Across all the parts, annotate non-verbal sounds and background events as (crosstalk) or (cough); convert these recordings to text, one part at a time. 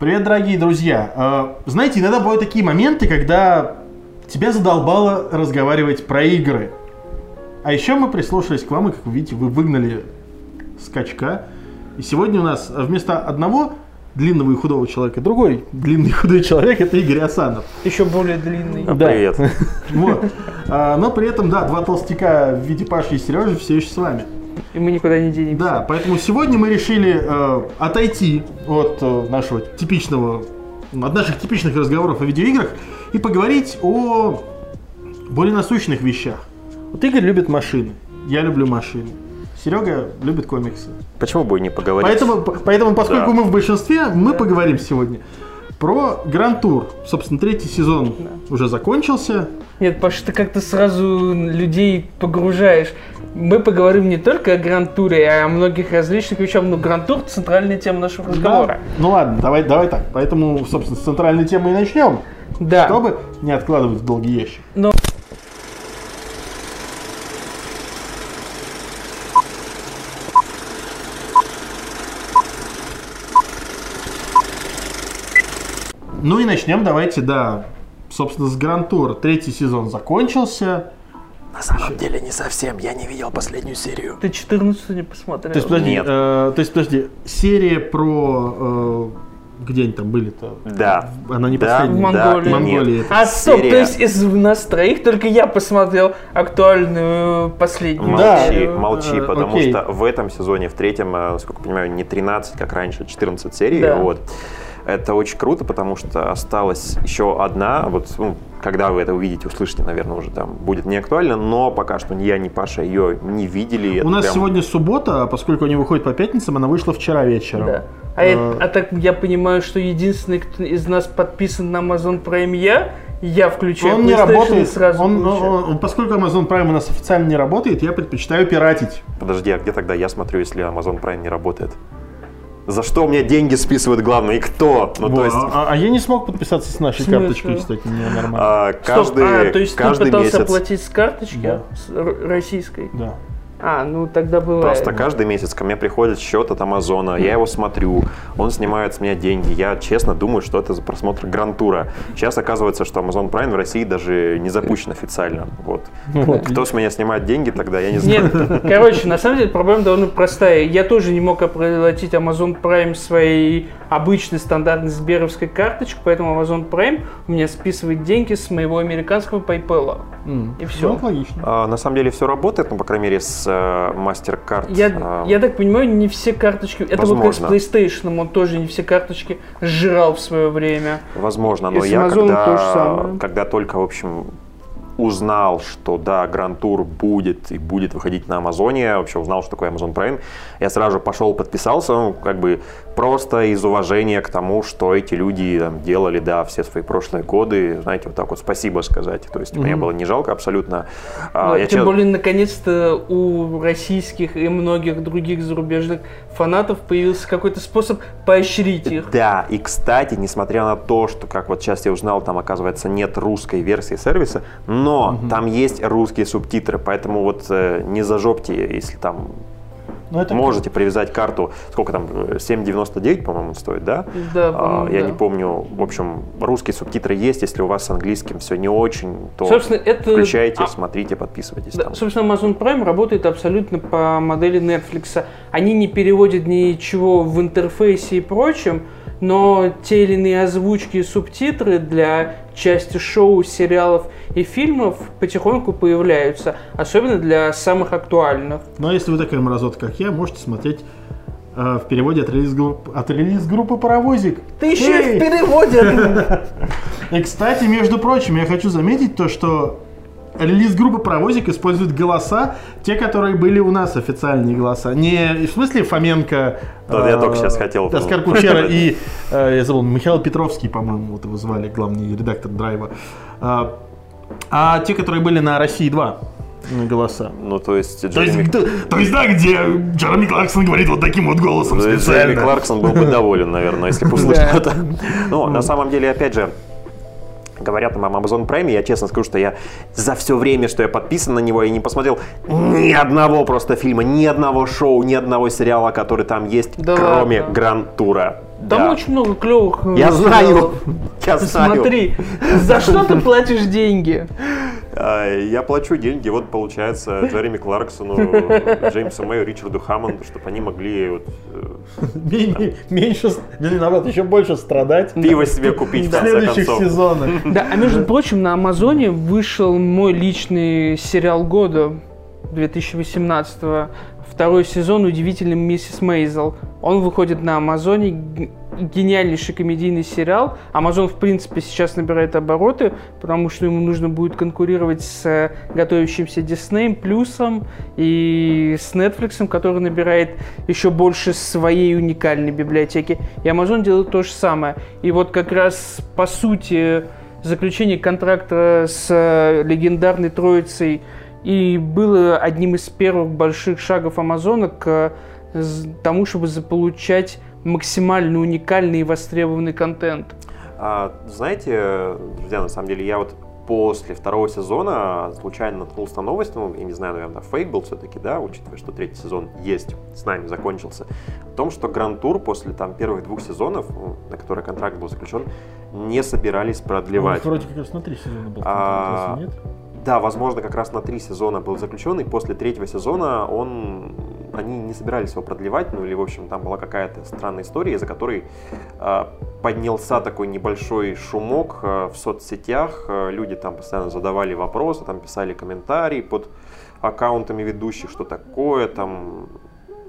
Привет, дорогие друзья. Э, Знаете, иногда бывают такие моменты, когда тебя задолбало разговаривать про игры. А еще мы прислушались к вам, и, как вы видите, вы выгнали скачка. И сегодня у нас вместо одного длинного и худого человека другой длинный и худой человек это Игорь Асанов. Еще более длинный. Да. Привет. Вот. А, но при этом, да, два толстяка в виде Паши и Сережи все еще с вами. И мы никуда не денемся. Да, поэтому сегодня мы решили э, отойти от э, нашего типичного, от наших типичных разговоров о видеоиграх и поговорить о более насущных вещах. Вот Игорь любит машины, я люблю машины. Серега любит комиксы. Почему бы и не поговорить? Поэтому, поэтому поскольку Да. мы в большинстве, мы поговорим сегодня про Гранд Тур. Собственно, третий сезон уже закончился. Нет, Паша, ты как-то сразу людей погружаешь. Мы поговорим не только о Гранд-туре, а о многих различных вещах. Но Гранд-тур – центральная тема нашего разговора. Ну ладно, давай, давай так. Поэтому, собственно, с центральной темы и начнем. Да. Чтобы не откладывать в долгий ящик. Но Ну и начнем давайте, да, собственно, с Гранд Тура. Третий сезон закончился. На самом деле не совсем. Я не видел последнюю серию. ты 14 не посмотрел. То есть, подожди, Нет. э, то есть, подожди, серия про... э, где они там были-то? Да. Она не Да, последняя. В Монголии. да, Монголии. А стоп, Серия- то есть из нас троих только я посмотрел актуальную последнюю. Да. Молчи, серию. молчи, э, потому окей. что в этом сезоне, в третьем, э, насколько я понимаю, не 13, как раньше, 14 серий. Да. Вот. Это очень круто, потому что осталась еще одна. Вот, ну, когда вы это увидите, услышите, наверное, уже там будет не актуально, но пока что ни я, ни Паша ее не видели. У нас прям- сегодня суббота, а поскольку они выходят по пятницам, она вышла вчера вечером. Да. А, это- а так я понимаю, что единственный, кто из нас подписан на Amazon Prime я, я включаю Он не работает. сразу Он, он- он- поскольку Amazon Prime у нас официально не работает, я предпочитаю пиратить. Подожди, а где тогда я смотрю, если Amazon Prime не работает? За что мне деньги списывают, главное, и кто? Ну, Во, то есть, а, а я не смог подписаться с нашей смысле? карточкой, кстати, не нормально. а, Стоп, каждый, а, то есть каждый ты пытался месяц... оплатить с карточки Да. с российской? Да. А, ну тогда бывает. Просто каждый месяц ко мне приходит счет от Амазона, я его смотрю, он снимает с меня деньги. Я честно думаю, что это за просмотр Грантура. Сейчас оказывается, что Amazon Prime в России даже не запущен официально. Вот. Вот, Кто с меня снимает деньги тогда, я не знаю. Нет, короче, на самом деле проблема довольно простая. Я тоже не мог оплатить Amazon Prime своей обычной стандартной сберовской карточкой, поэтому Amazon Prime у меня списывает деньги с моего американского PayPal. И всё. Ну, это логично. А, на самом деле все работает, ну, по крайней мере, с MasterCard. Я, А, я так понимаю, не все карточки. Это вот как с Возможно. PlayStation, он тоже не все карточки сжирал в свое время. Возможно, но И я когда, когда только, в общем, узнал, что да, Гранд-тур будет и будет выходить на Амазоне, вообще узнал, что такое Amazon Prime, я сразу же пошел, подписался, ну, как бы просто из уважения к тому, что эти люди там, делали, да, все свои прошлые годы, знаете, вот так вот спасибо сказать. То есть мне было не жалко абсолютно. А, Вот, я тем честно- более, наконец-то у российских и многих других зарубежных фанатов появился какой-то способ поощрить их. Да, и кстати, несмотря на то, что, как вот сейчас я узнал, там, оказывается, нет русской версии сервиса, но там есть русские субтитры, поэтому вот э, не зажопьте, если там Ну, это можете привязать карту, сколько там, э, 7,99, по-моему, стоит, да? Да, А, я да. не помню, в общем, русские субтитры есть, если у вас с английским все не очень, то Собственно, это- включайте, а- смотрите, подписывайтесь Да, там. собственно, Amazon Prime работает абсолютно по модели Netflix. Они не переводят ничего в интерфейсе и прочем, но те или иные озвучки и субтитры для части шоу, сериалов и фильмов потихоньку появляются, особенно для самых актуальных. Но если вы такая мразота, как я, можете смотреть э, в переводе от релиз-групп- от релиз-группы «Паровозик». Ты еще и в переводе! (laughs) И, кстати, между прочим, я хочу заметить то, что релиз группы Паровозик использует голоса, те, которые были у нас официальные голоса. Не в смысле Фоменко, Да, я э, только щас хотел. Оскар Кучера и, (laughs) э, я забыл, Михаил Петровский, по-моему, вот его звали, главный редактор Драйва. А, а те, которые были на России 2 голоса. Ну, то есть, То есть, Джереми, где- то есть, да, где Джереми Кларксон говорит вот таким вот голосом Джереми специально. Кларксон был бы доволен, наверное, если бы (laughs) услышал это. (laughs) Ну, на самом деле, опять же, говорят нам об Amazon Prime, я честно скажу, что я за все время, что я подписан на него, я не посмотрел ни одного просто фильма, ни одного шоу, ни одного сериала, который там есть, Да кроме ладно? Гранд Тура. Там Да. очень много клевых. э, Я знаю, сериалов. я знаю. Смотри, за что ты платишь деньги? А, Я плачу деньги, вот получается (laughs) Джереми Кларксону, Джеймсу Мэю, Ричарду Хаммонду, чтобы они могли вот, э, Меньше, наоборот, еще больше страдать пиво себе купить в следующих концов. сезонах. (laughs) Да, а между прочим, на Амазоне вышел мой личный сериал года 2018 второй сезон «Удивительный миссис Мейзел». Он выходит на Амазоне, гениальнейший комедийный сериал. Амазон, в принципе, сейчас набирает обороты, потому что ему нужно будет конкурировать с э, готовящимся Диснеем, Плюсом и с Netflix, который набирает еще больше своей уникальной библиотеки. И Amazon делает то же самое. И вот как раз, по сути, заключение контракта с э, легендарной троицей и было одним из первых больших шагов Амазона к э, тому, чтобы заполучать максимально уникальный и востребованный контент. А, знаете, друзья, на самом деле я вот после второго сезона случайно наткнулся на новость, ну, я не знаю, наверное, фейк был все-таки, да, учитывая, что третий сезон есть, с нами закончился, о том, что Гранд Тур после там первых двух сезонов, ну, на которые контракт был заключен, не собирались продлевать. Вроде как раз на три сезона был. А, контракт, разве нет? Да, возможно, как раз на три сезона был заключен, и после третьего сезона он, они не собирались его продлевать, ну или, в общем, там была какая-то странная история, из-за которой э, поднялся такой небольшой шумок э, в соцсетях, э, люди там постоянно задавали вопросы, там писали комментарии под аккаунтами ведущих, что такое, там,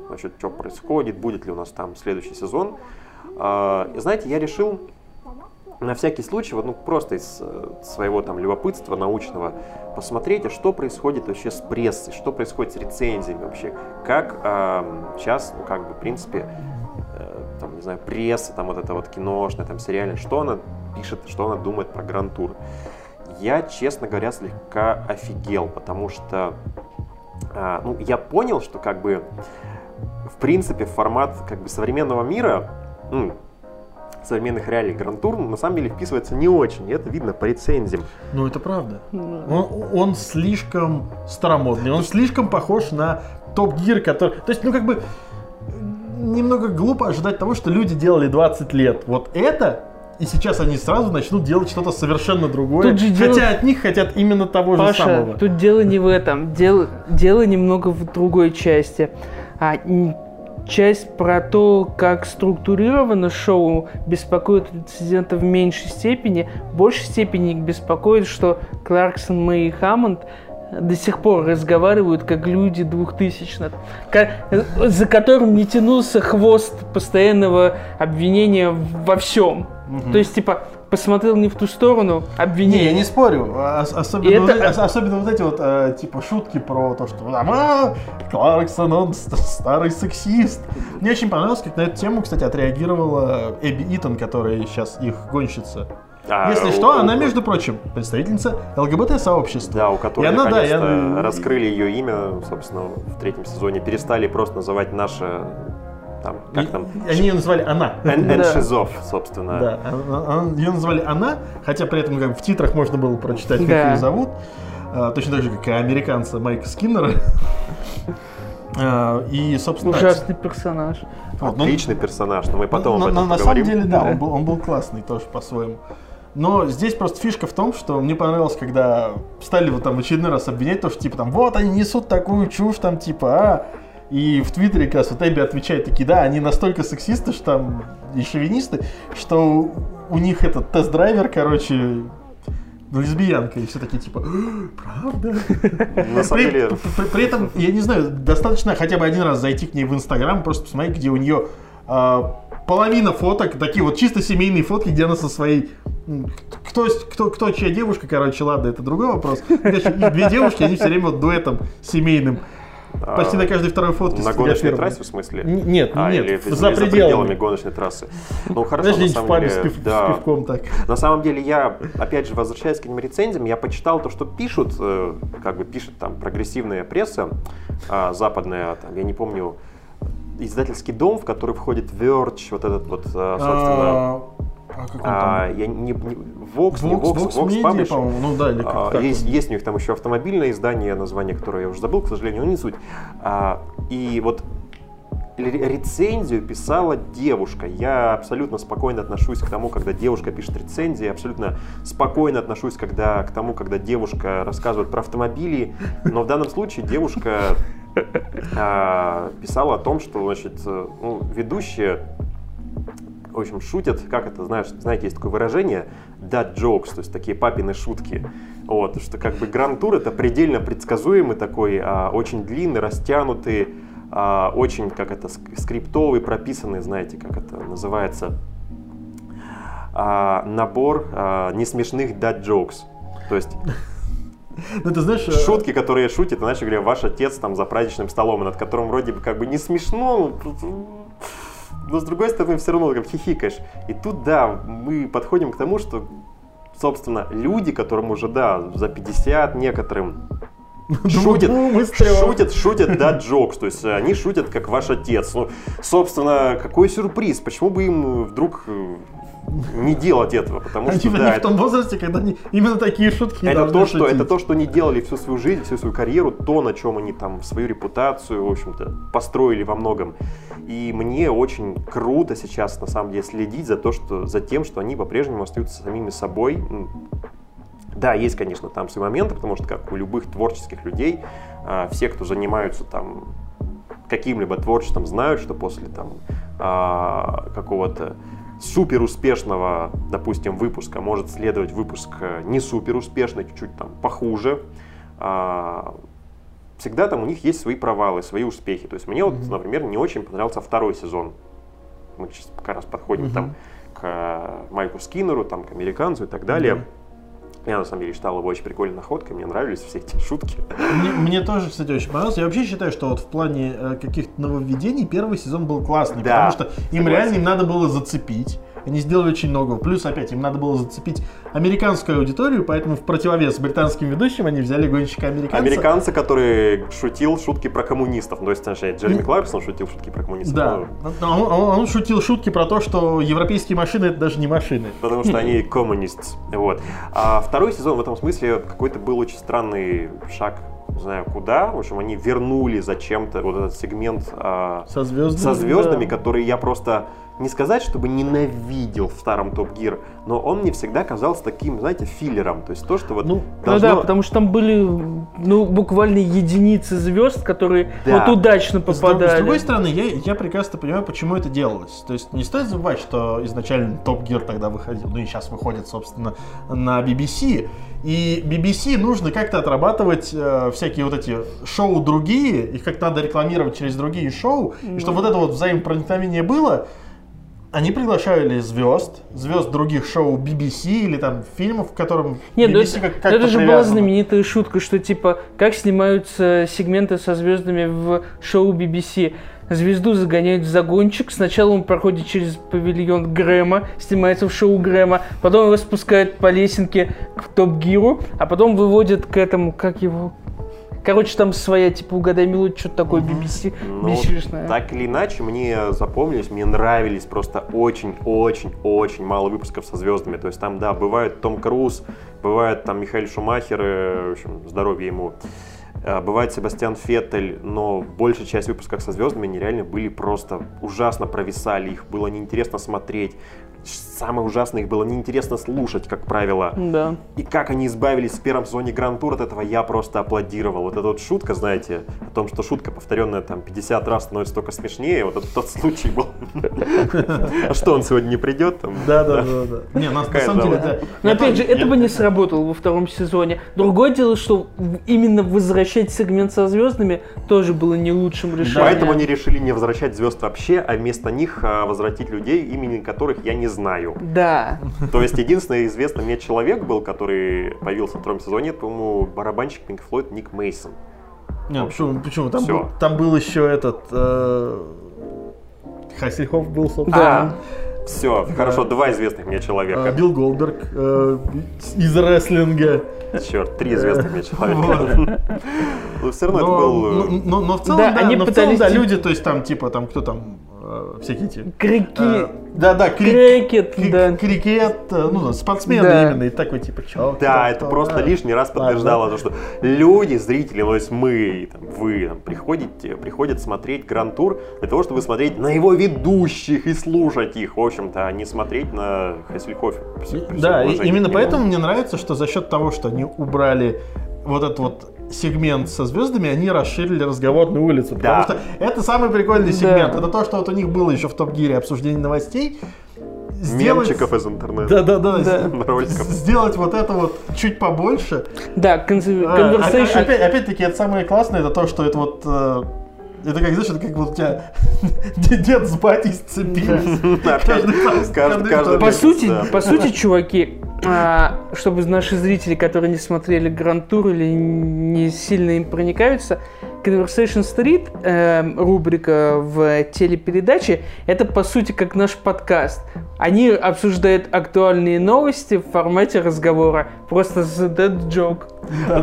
значит, что происходит, будет ли у нас там следующий сезон. Э, и знаете, я решил на всякий случай, вот, ну, просто из э, своего там любопытства научного, посмотреть, а что происходит вообще с прессой, что происходит с рецензиями вообще, как эм, сейчас, ну, как бы, в принципе, э, там, не знаю, пресса, там, вот это вот киношная, там, сериальная, что она пишет, что она думает про Гранд-тур. Я, честно говоря, слегка офигел, потому что, э, ну, я понял, что, как бы, в принципе, формат, как бы, современного мира, ну, современных реалий Гранд-тур на самом деле вписывается не очень. И это видно по рецензиям. Ну, это правда. Он, он слишком старомодный, он слишком похож на Топ Гир, который... То есть, ну, как бы, немного глупо ожидать того, что люди делали 20 лет. Вот это, и сейчас они сразу начнут делать что-то совершенно другое. Тут же Хотя дело- от них хотят именно того же Паша, самого. тут дело не в этом. Дело, дело немного в другой части. А, часть про то, как структурировано шоу, беспокоит рецензента в меньшей степени. В большей степени их беспокоит, что Кларксон, Мэй и Хаммонд до сих пор разговаривают как люди двухтысячных, за которым не тянулся хвост постоянного обвинения во всем. То есть, типа, посмотрел не в ту сторону, Не, обвинение. я не спорю. Ос- Особенно, вот, это- ос- особенно вот эти вот, э, типа, шутки про то, что там, «А, Кларксон, он ст- старый сексист. Мне очень понравилось, как на эту тему, кстати, отреагировала Эбби Итон, которая сейчас их гонщица. А, Если у- что, у- она, между прочим, представительница ЛГБТ-сообщества. Да, у которой И она, да, я- раскрыли ее имя, собственно, в третьем сезоне. Перестали просто называть наше, там, как там, И- Они ее назвали она. Эн- Да. Эншизов, собственно. Да, ее назвали она, хотя при этом как в титрах можно было прочитать, как Да. ее зовут. А, Точно так же, как и американца Майка Скиннера. А, И, собственно, Ужасный персонаж. вот, ну, Отличный персонаж, но мы потом на, об этом на- на самом поговорим. деле, да, Да. он был, он был классный тоже по-своему. Но здесь просто фишка в том, что мне понравилось, когда стали вот там в очередной раз обвинять, то, что типа там, вот они несут такую чушь, там типа, а, и в Твиттере как раз вот Эбби отвечает такие, да, они настолько сексисты, что там и шовинисты, что у них этот тест-драйвер, короче, лесбиянка, и все такие типа, «А, правда? На самом При, деле, при- при этом, я не знаю, достаточно хотя бы один раз зайти к ней в Инстаграм, просто посмотреть, где у нее а, половина фоток, такие вот чисто семейные фотки, где она со своей... Кто, кто, кто чья девушка, короче, ладно, это другой вопрос. Две девушки, они все время вот дуэтом семейным. Почти а, на каждой второй фотке на гоночной трассе, в смысле? Нет, А, нет, или, за или за пределами. пределами гоночной трассы. Ну, хорошо, Знаешь, на самом с, деле, пив- с да. пивком так. На самом деле, я, опять же, возвращаясь к этим рецензиям, я почитал то, что пишут, э, как бы пишет там прогрессивная пресса а, западная, там, я не помню, издательский дом, в который входит Verge, вот этот вот, а, собственно, А, а как он а, там? я не, не- Vox, не Vox, Vox, Vox Vox Media, Publishing. по-моему, ну да, или как, А, как есть, он? есть у них там еще автомобильное издание, название которое я уже забыл, к сожалению, но не суть. А, и вот ре- рецензию писала девушка. Я абсолютно спокойно отношусь к тому, когда девушка пишет рецензии, абсолютно спокойно отношусь когда, к тому, когда девушка рассказывает про автомобили. Но в данном случае девушка а, писала о том, что, значит, э, ну, ведущие в общем, шутят, как это, знаешь, знаете, есть такое выражение, dad jokes, то есть такие папины шутки. Вот, что как бы гранд-тур это предельно предсказуемый такой, а, очень длинный, растянутый, а, очень, как это, ск- скриптовый, прописанный, знаете, как это называется, а, набор а, несмешных dad jokes. То есть Ну, ты знаешь... э, шутки, которые шутит, иначе говоря, ваш отец там за праздничным столом, над которым вроде бы как бы не смешно, но с другой стороны все равно как хихикаешь. И тут, да, мы подходим к тому, что, собственно, люди, которым уже, да, за 50 некоторым, (laughs) шутят, шутят, шутят, да, джокс, то есть они шутят, как ваш отец. Ну, собственно, какой сюрприз, почему бы им вдруг э, не делать этого, потому Они, что, они да, в том возрасте, когда они именно такие шутки это то, что, шутить. это то, что они делали всю свою жизнь, всю свою карьеру, то, на чем они там свою репутацию, в общем-то, построили во многом. И мне очень круто сейчас, на самом деле, следить за, то, что, за тем, что они по-прежнему остаются самими собой. Да, есть, конечно, там свои моменты, потому что, как у любых творческих людей, а, все, кто занимаются там каким-либо творчеством, знают, что после там а, какого-то супер успешного, допустим, выпуска может следовать выпуск э, не супер успешный, чуть-чуть там похуже. А, Всегда там у них есть свои провалы, свои успехи. То есть мне вот, например, не очень понравился второй сезон. Мы сейчас как раз подходим Мгм. там к э, Майку Скиннеру, там, к американцу и так далее. Мгм. Я на самом деле считал его очень прикольной находкой, мне нравились все эти шутки. Мне, мне тоже, кстати, очень понравилось. Я вообще считаю, что вот в плане э, каких-то нововведений первый сезон был классный, Да, потому что им согласен. реально им надо было зацепить. Они сделали очень много. Плюс, опять, им надо было зацепить американскую аудиторию, поэтому в противовес британским ведущим они взяли гонщика американца. Американца, который шутил шутки про коммунистов. Ну, То есть, точнее, Джереми Кларксон шутил шутки про коммунистов. Да. Ну, Он, он- он шутил шутки про то, что европейские машины это даже не машины. Потому что они коммунист. Вот. А второй сезон в этом смысле какой-то был очень странный шаг, не знаю куда. В общем, они вернули зачем-то вот этот сегмент а, Со звездами. со звездами, да. который я просто не сказать, чтобы ненавидел в старом Топ Гир, но он мне всегда казался таким, знаете, филлером. То есть то, что вот Ну, Ну должно... да, потому что там были ну, буквально единицы звезд, которые Да. вот удачно С, друг- с попадали. другой стороны, я, я прекрасно понимаю, почему это делалось. То есть не стоит забывать, что изначально Топ Гир тогда выходил, ну и сейчас выходит, собственно, на BBC. И BBC нужно как-то отрабатывать э, всякие вот эти шоу другие, их как надо рекламировать через другие шоу, и чтобы вот это вот взаимопроникновение было, они приглашали звезд, звезд других шоу BBC или там фильмов, в котором Нет, ну BBC это, как- ну как-то это же была знаменитая шутка, что типа, как снимаются сегменты со звездами в шоу BBC. Звезду загоняют в загончик, сначала он проходит через павильон Грэма, снимается в шоу Грэма, потом его спускают по лесенке к Топ Гиру, а потом выводят к этому, как его... Короче, там своя, типа, угадай мелодию, что-то такое BBC, Ну, так или иначе, мне запомнились, мне нравились просто очень-очень-очень мало выпусков со звездами. То есть там, да, бывает Том Круз, бывает там Михаил Шумахер, э, в общем, здоровье ему. Э, Бывает Себастьян Феттель, но большая часть выпусков со звездами они реально были просто ужасно провисали, их было неинтересно смотреть. Самое ужасное, их было неинтересно слушать, как правило. Да. И как они избавились в первом сезоне Гранд Тур от этого, я просто аплодировал. Вот эта вот шутка, знаете, о том, что шутка, повторенная там 50 раз, становится только смешнее, вот это тот случай был. А что, он сегодня не придет? Да, да, да, да. Не, на, самом деле, да. Но опять же, это бы не сработало во втором сезоне. Другое дело, что именно возвращать сегмент со звездами тоже было не лучшим решением. Поэтому они решили не возвращать звезд вообще, а вместо них а, возвратить людей, имени которых я не знаю. Да. То есть единственный известный мне человек был, который появился в втором сезоне, это, по-моему, барабанщик Pink Floyd Ник Мейсон. Не, почему, почему? Там, Всё. был, там был еще этот... Э, Хассельхоф был, собственно. Да. Все, хорошо, два известных мне человека. Билл Голдберг э, из рестлинга. Черт, три известных мне человека. Но все равно это был... э, но, но- в целом, Да, да, да, люди, то есть там, типа, там, кто там, всякие эти... Крики. э, да, да, крик- Крикет, крик- да. крикет, э, ну, спортсмены Да. именно, и такой, типа, чё? Да, кто, это кто, просто да. лишний раз подтверждало то, что люди, зрители, ну, то есть мы, там, вы, там, приходите, приходят смотреть Гранд-тур для того, чтобы смотреть на его ведущих и слушать их, в общем-то, а не смотреть на всем Да, и- именно поэтому мне нравится, что за счет того, что они убрали вот этот вот сегмент со звездами, они расширили разговорную улицу. Потому Да. что это самый прикольный Да. сегмент. Это то, что вот у них было еще в Топ-Гире обсуждение новостей. Сделать- Мемчиков из интернета. Да, да, да. Да. Сделать вот это вот чуть побольше. Да, конс- А, conversation. опять- опять- Опять-таки, это самое классное, это то, что это вот... Это как, знаешь, это как вот у тебя (laughs) дед с батей сцепились. По сути, по сути, чуваки, а, чтобы наши зрители, которые не смотрели Гранд Тур или не сильно им проникаются, Conversation Street, эм, рубрика в телепередаче, это по сути как наш подкаст. Они обсуждают актуальные новости в формате разговора. Просто the dead joke.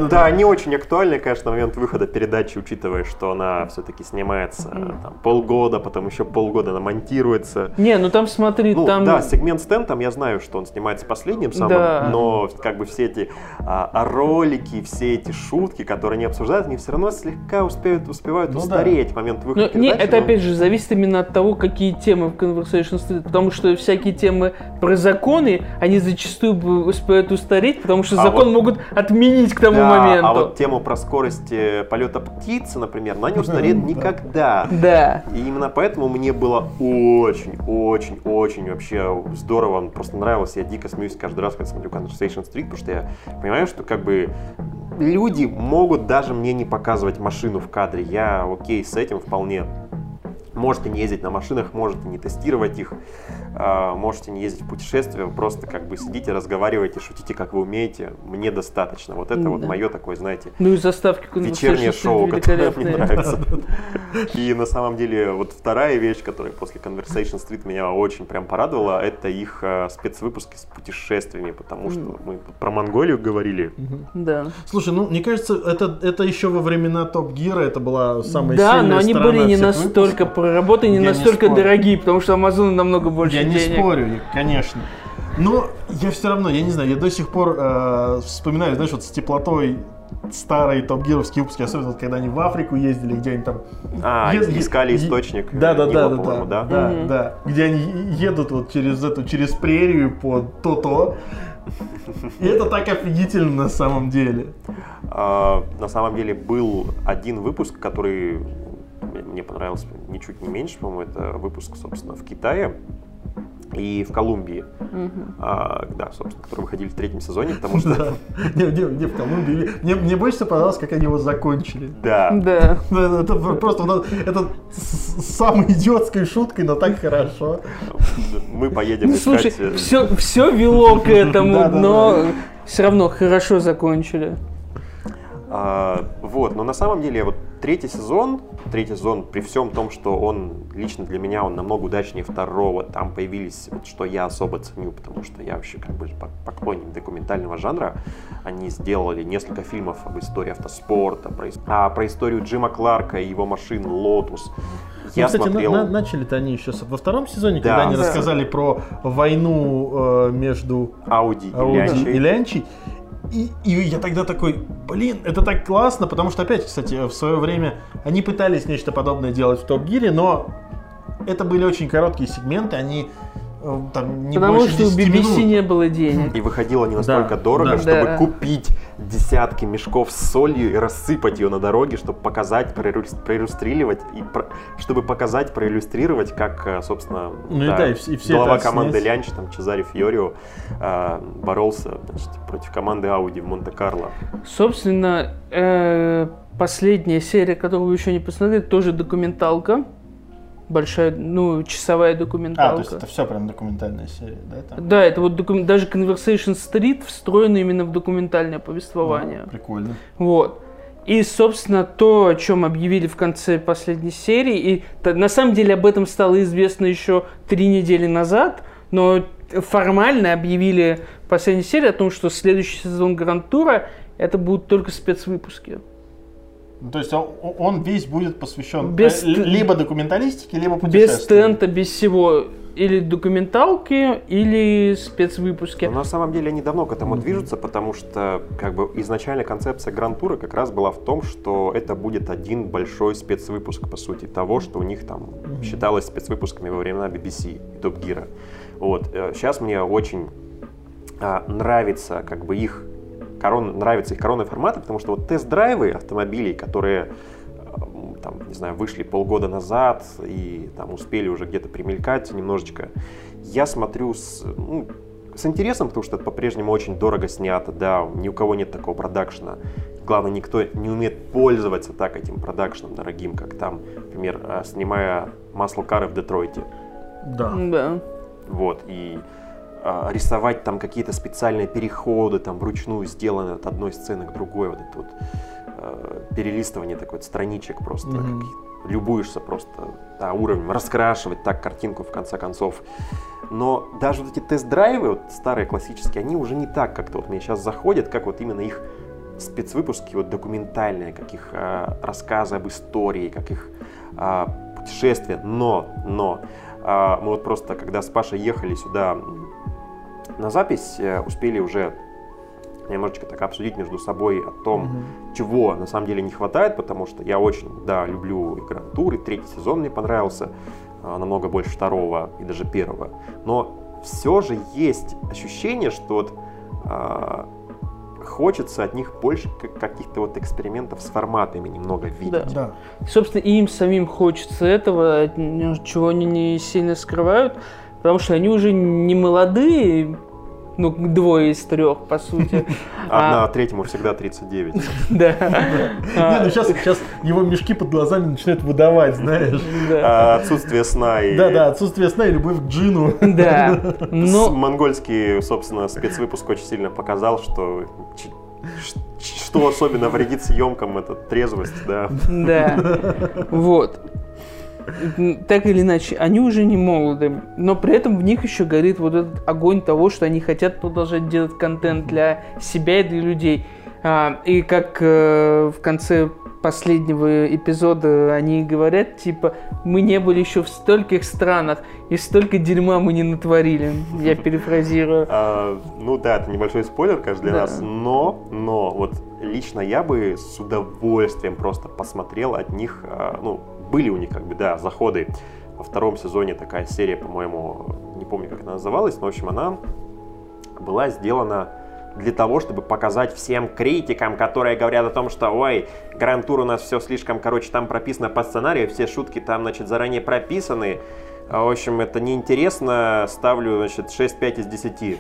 Да, не очень актуальны, конечно, на момент выхода передачи, учитывая, что она все-таки снимается там, полгода, потом еще полгода она монтируется. Не, ну там смотри, Ну, там... да, сегмент Стэн, там я знаю, что он снимается последним самым, Да. но как бы все эти а, ролики, все эти шутки, которые они обсуждают, они все равно слегка успеют, успевают Ну да. устареть в момент Ну, выхода не, передачи, это но- опять же зависит именно от того, какие темы в Conversation Street. Потому что всякие темы про законы, они зачастую успевают устареть, потому что А закон вот- могут отменить к тому Да, моменту. а вот тему про скорость э, полета птицы, например, она не устареет (laughs) никогда. Да. И именно поэтому мне было очень, очень, очень вообще здорово, просто нравилось. Я дико смеюсь каждый раз, когда смотрю Conversation Street, потому что я понимаю, что как бы люди могут даже мне не показывать машину в кадре. Я окей с этим вполне. Можете не ездить на машинах, можете не тестировать их, а, можете не ездить в путешествия, просто как бы сидите, разговариваете, шутите, как вы умеете. Мне достаточно. Вот это вот Да. мое такое, знаете, Ну и заставки вечернее шоу, которое мне нравится. (laughs) И на самом деле, вот вторая вещь, которая после Conversation Street меня очень прям порадовала, это их э, спецвыпуски с путешествиями, потому что мы про Монголию говорили. Да. Слушай, ну, мне кажется, это, это еще во времена Топ Гира, это была самая Да, сильная но они были не настолько выпусков. Проработаны, не Я не настолько спорю. дорогие, потому что Amazon намного больше Я не денег. спорю, конечно. Но я все равно, я не знаю, я до сих пор э, вспоминаю, знаешь, вот с теплотой старые топ-гировские выпуски, особенно когда они в Африку ездили, где они там... А, е- е- искали источник. Да, да, Нила, да, да, по-моему, да, да? да, Мгм. да. Где они едут вот через эту, через прерию по то-то. И это так офигительно на самом деле. А, на самом деле был один выпуск, который мне- понравился ничуть не меньше, по-моему, это выпуск, собственно, в Китае и в Колумбии. Мгм. А, да, собственно, которые выходили в третьем сезоне, потому что... Да. Не, не, не в Колумбии. Мне, мне больше всего понравилось, как они его закончили. Да. Да. Да, Это просто нас- это самой идиотской шуткой, но так хорошо. Мы поедем Ну, искать... слушай, э, все, все вело к этому, но все равно хорошо закончили. А, вот, но на самом деле вот третий сезон, третий сезон при всем том, что он лично для меня он намного удачнее второго, там появились вот что я особо ценю, потому что я вообще как бы пок- поклонник документального жанра. Они сделали несколько фильмов об истории автоспорта, про, а, про историю Джима Кларка и его машин Lotus. Я ну, кстати, смотрел. на- начали-то они еще во втором сезоне, Да. когда они Да. рассказали про войну э, между Ауди и Лянчей. И. И, я тогда такой, блин, это так классно, потому что опять, кстати, в свое время они пытались нечто подобное делать в Топ Гире, но это были очень короткие сегменты, они там не Потому больше что у 10 BBC минут. не было денег. И выходило не настолько Да, дорого, да. чтобы Да. купить десятки мешков с солью и рассыпать ее на дороге, чтобы показать, проиллюс- проиллюстрировать, и про- чтобы показать, проиллюстрировать, как, э, собственно, Ну и да, и и все глава команды снять. Лянч, там, Чезаре Фьорио, э, боролся значит, против команды Ауди в Монте-Карло. Собственно, э, последняя серия, которую вы еще не посмотрели, тоже документалка. Большая, ну, часовая А, документалка. то есть это все прям документальная серия, да? Там? Да, это вот докум- даже Conversation Street встроена именно в документальное повествование. Ну, Прикольно. Вот. И, собственно, то, о чем объявили в конце последней серии, и на самом деле об этом стало известно еще три недели назад, но формально объявили в последней серии о том, что следующий сезон Гранд Тура это будут только спецвыпуски. Ну, То есть он, он весь будет посвящен Без э, т- либо документалистике, либо Без путешествиям. стента, без всего. Или документалки, или спецвыпуски. Но на самом деле они давно к этому движутся, потому что как бы изначально концепция Гран-тура как раз была в том, что это будет один большой спецвыпуск, по сути, того, что у них там считалось спецвыпусками во времена BBC и Топ Гира. Вот. Сейчас мне очень а, нравится как бы их корон, нравится их коронный формат, потому что вот тест-драйвы автомобилей, которые м, там, не знаю, вышли полгода назад и там успели уже где-то примелькать немножечко, я смотрю с, ну, с интересом, потому что это по-прежнему очень дорого снято, да, ни у кого нет такого продакшена. Главное, никто не умеет пользоваться так этим продакшеном дорогим, как там, например, э, снимая масло кары в Детройте. Да. Да. Вот, и рисовать там какие-то специальные переходы, там вручную сделаны от одной сцены к другой, вот это вот э, перелистывание такой вот страничек просто, Мгм. как любуешься просто да, уровнем, раскрашивать так картинку в конце концов. Но даже вот эти тест-драйвы, вот старые классические, они уже не так как-то вот мне сейчас заходят, как вот именно их спецвыпуски вот документальные, как их э, рассказы об истории, как их э, путешествия. Но, но а, мы вот просто, когда с Пашей ехали сюда на запись, э, успели уже немножечко так обсудить между собой о том, Мгм. чего на самом деле не хватает, потому что я очень, да, люблю и Гранд Тур, и третий сезон мне понравился, а, намного больше второго и даже первого. Но все же есть ощущение, что вот а, хочется от них больше как- каких-то вот экспериментов с форматами немного видеть. Да. Собственно, и им самим хочется этого, чего они не сильно скрывают, потому что они уже не молодые, ну, двое из трех, по сути. (laughs) Одна, А, а третьему всегда 39. (laughs) Да. Не, А, ну сейчас, сейчас его мешки под глазами начинают выдавать, знаешь. Да. А, Отсутствие сна и Да, да, отсутствие сна и любовь к джину. Да. (laughs) Но Монгольский, собственно, спецвыпуск очень сильно показал, что что особенно вредит съемкам, это трезвость, да. Да. Вот. Так или иначе, они уже не молоды, но при этом в них еще горит вот этот огонь того, что они хотят продолжать делать контент для себя и для людей. А, и как э, в конце последнего эпизода они говорят, типа, мы не были еще в стольких странах, и столько дерьма мы не натворили. Я перефразирую. А, ну да, это небольшой спойлер, конечно, для Да. нас, но, но вот лично я бы с удовольствием просто посмотрел от них, а, ну, были у них как бы, да, заходы. Во втором сезоне такая серия, по-моему, не помню, как она называлась, но, в общем, она была сделана для того, чтобы показать всем критикам, которые говорят о том, что, ой, Гранд Тур у нас все слишком, короче, там прописано по сценарию, все шутки там, значит, заранее прописаны. А, В общем, это неинтересно, ставлю, значит, 6-5 из 10.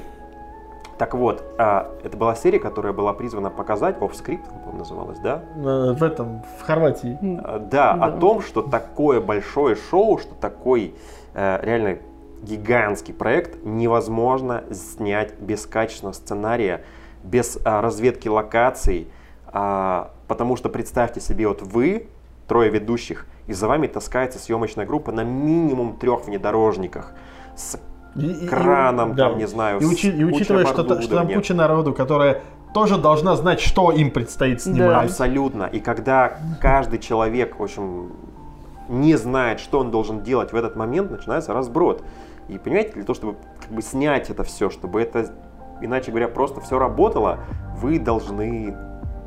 Так вот, а, это была серия, которая была призвана показать, off-script, по-моему, называлась, да? Э, В этом, в Хорватии. А, Да, о Да. том, что такое большое шоу, что такой э, реально гигантский проект невозможно снять без качественного сценария, без а, разведки локаций, а, потому что представьте себе, вот вы, трое ведущих, и за вами таскается съемочная группа на минимум трех внедорожниках с И- и- и- краном, да. там, не знаю, И, учи- и учитывая, что, что там куча народу, которая тоже должна знать, что им предстоит снимать. Абсолютно. И когда каждый человек, в общем, не знает, что он должен делать в этот момент, начинается разброд. И понимаете, для того, чтобы как бы снять это все, чтобы это, иначе говоря, просто все работало, вы должны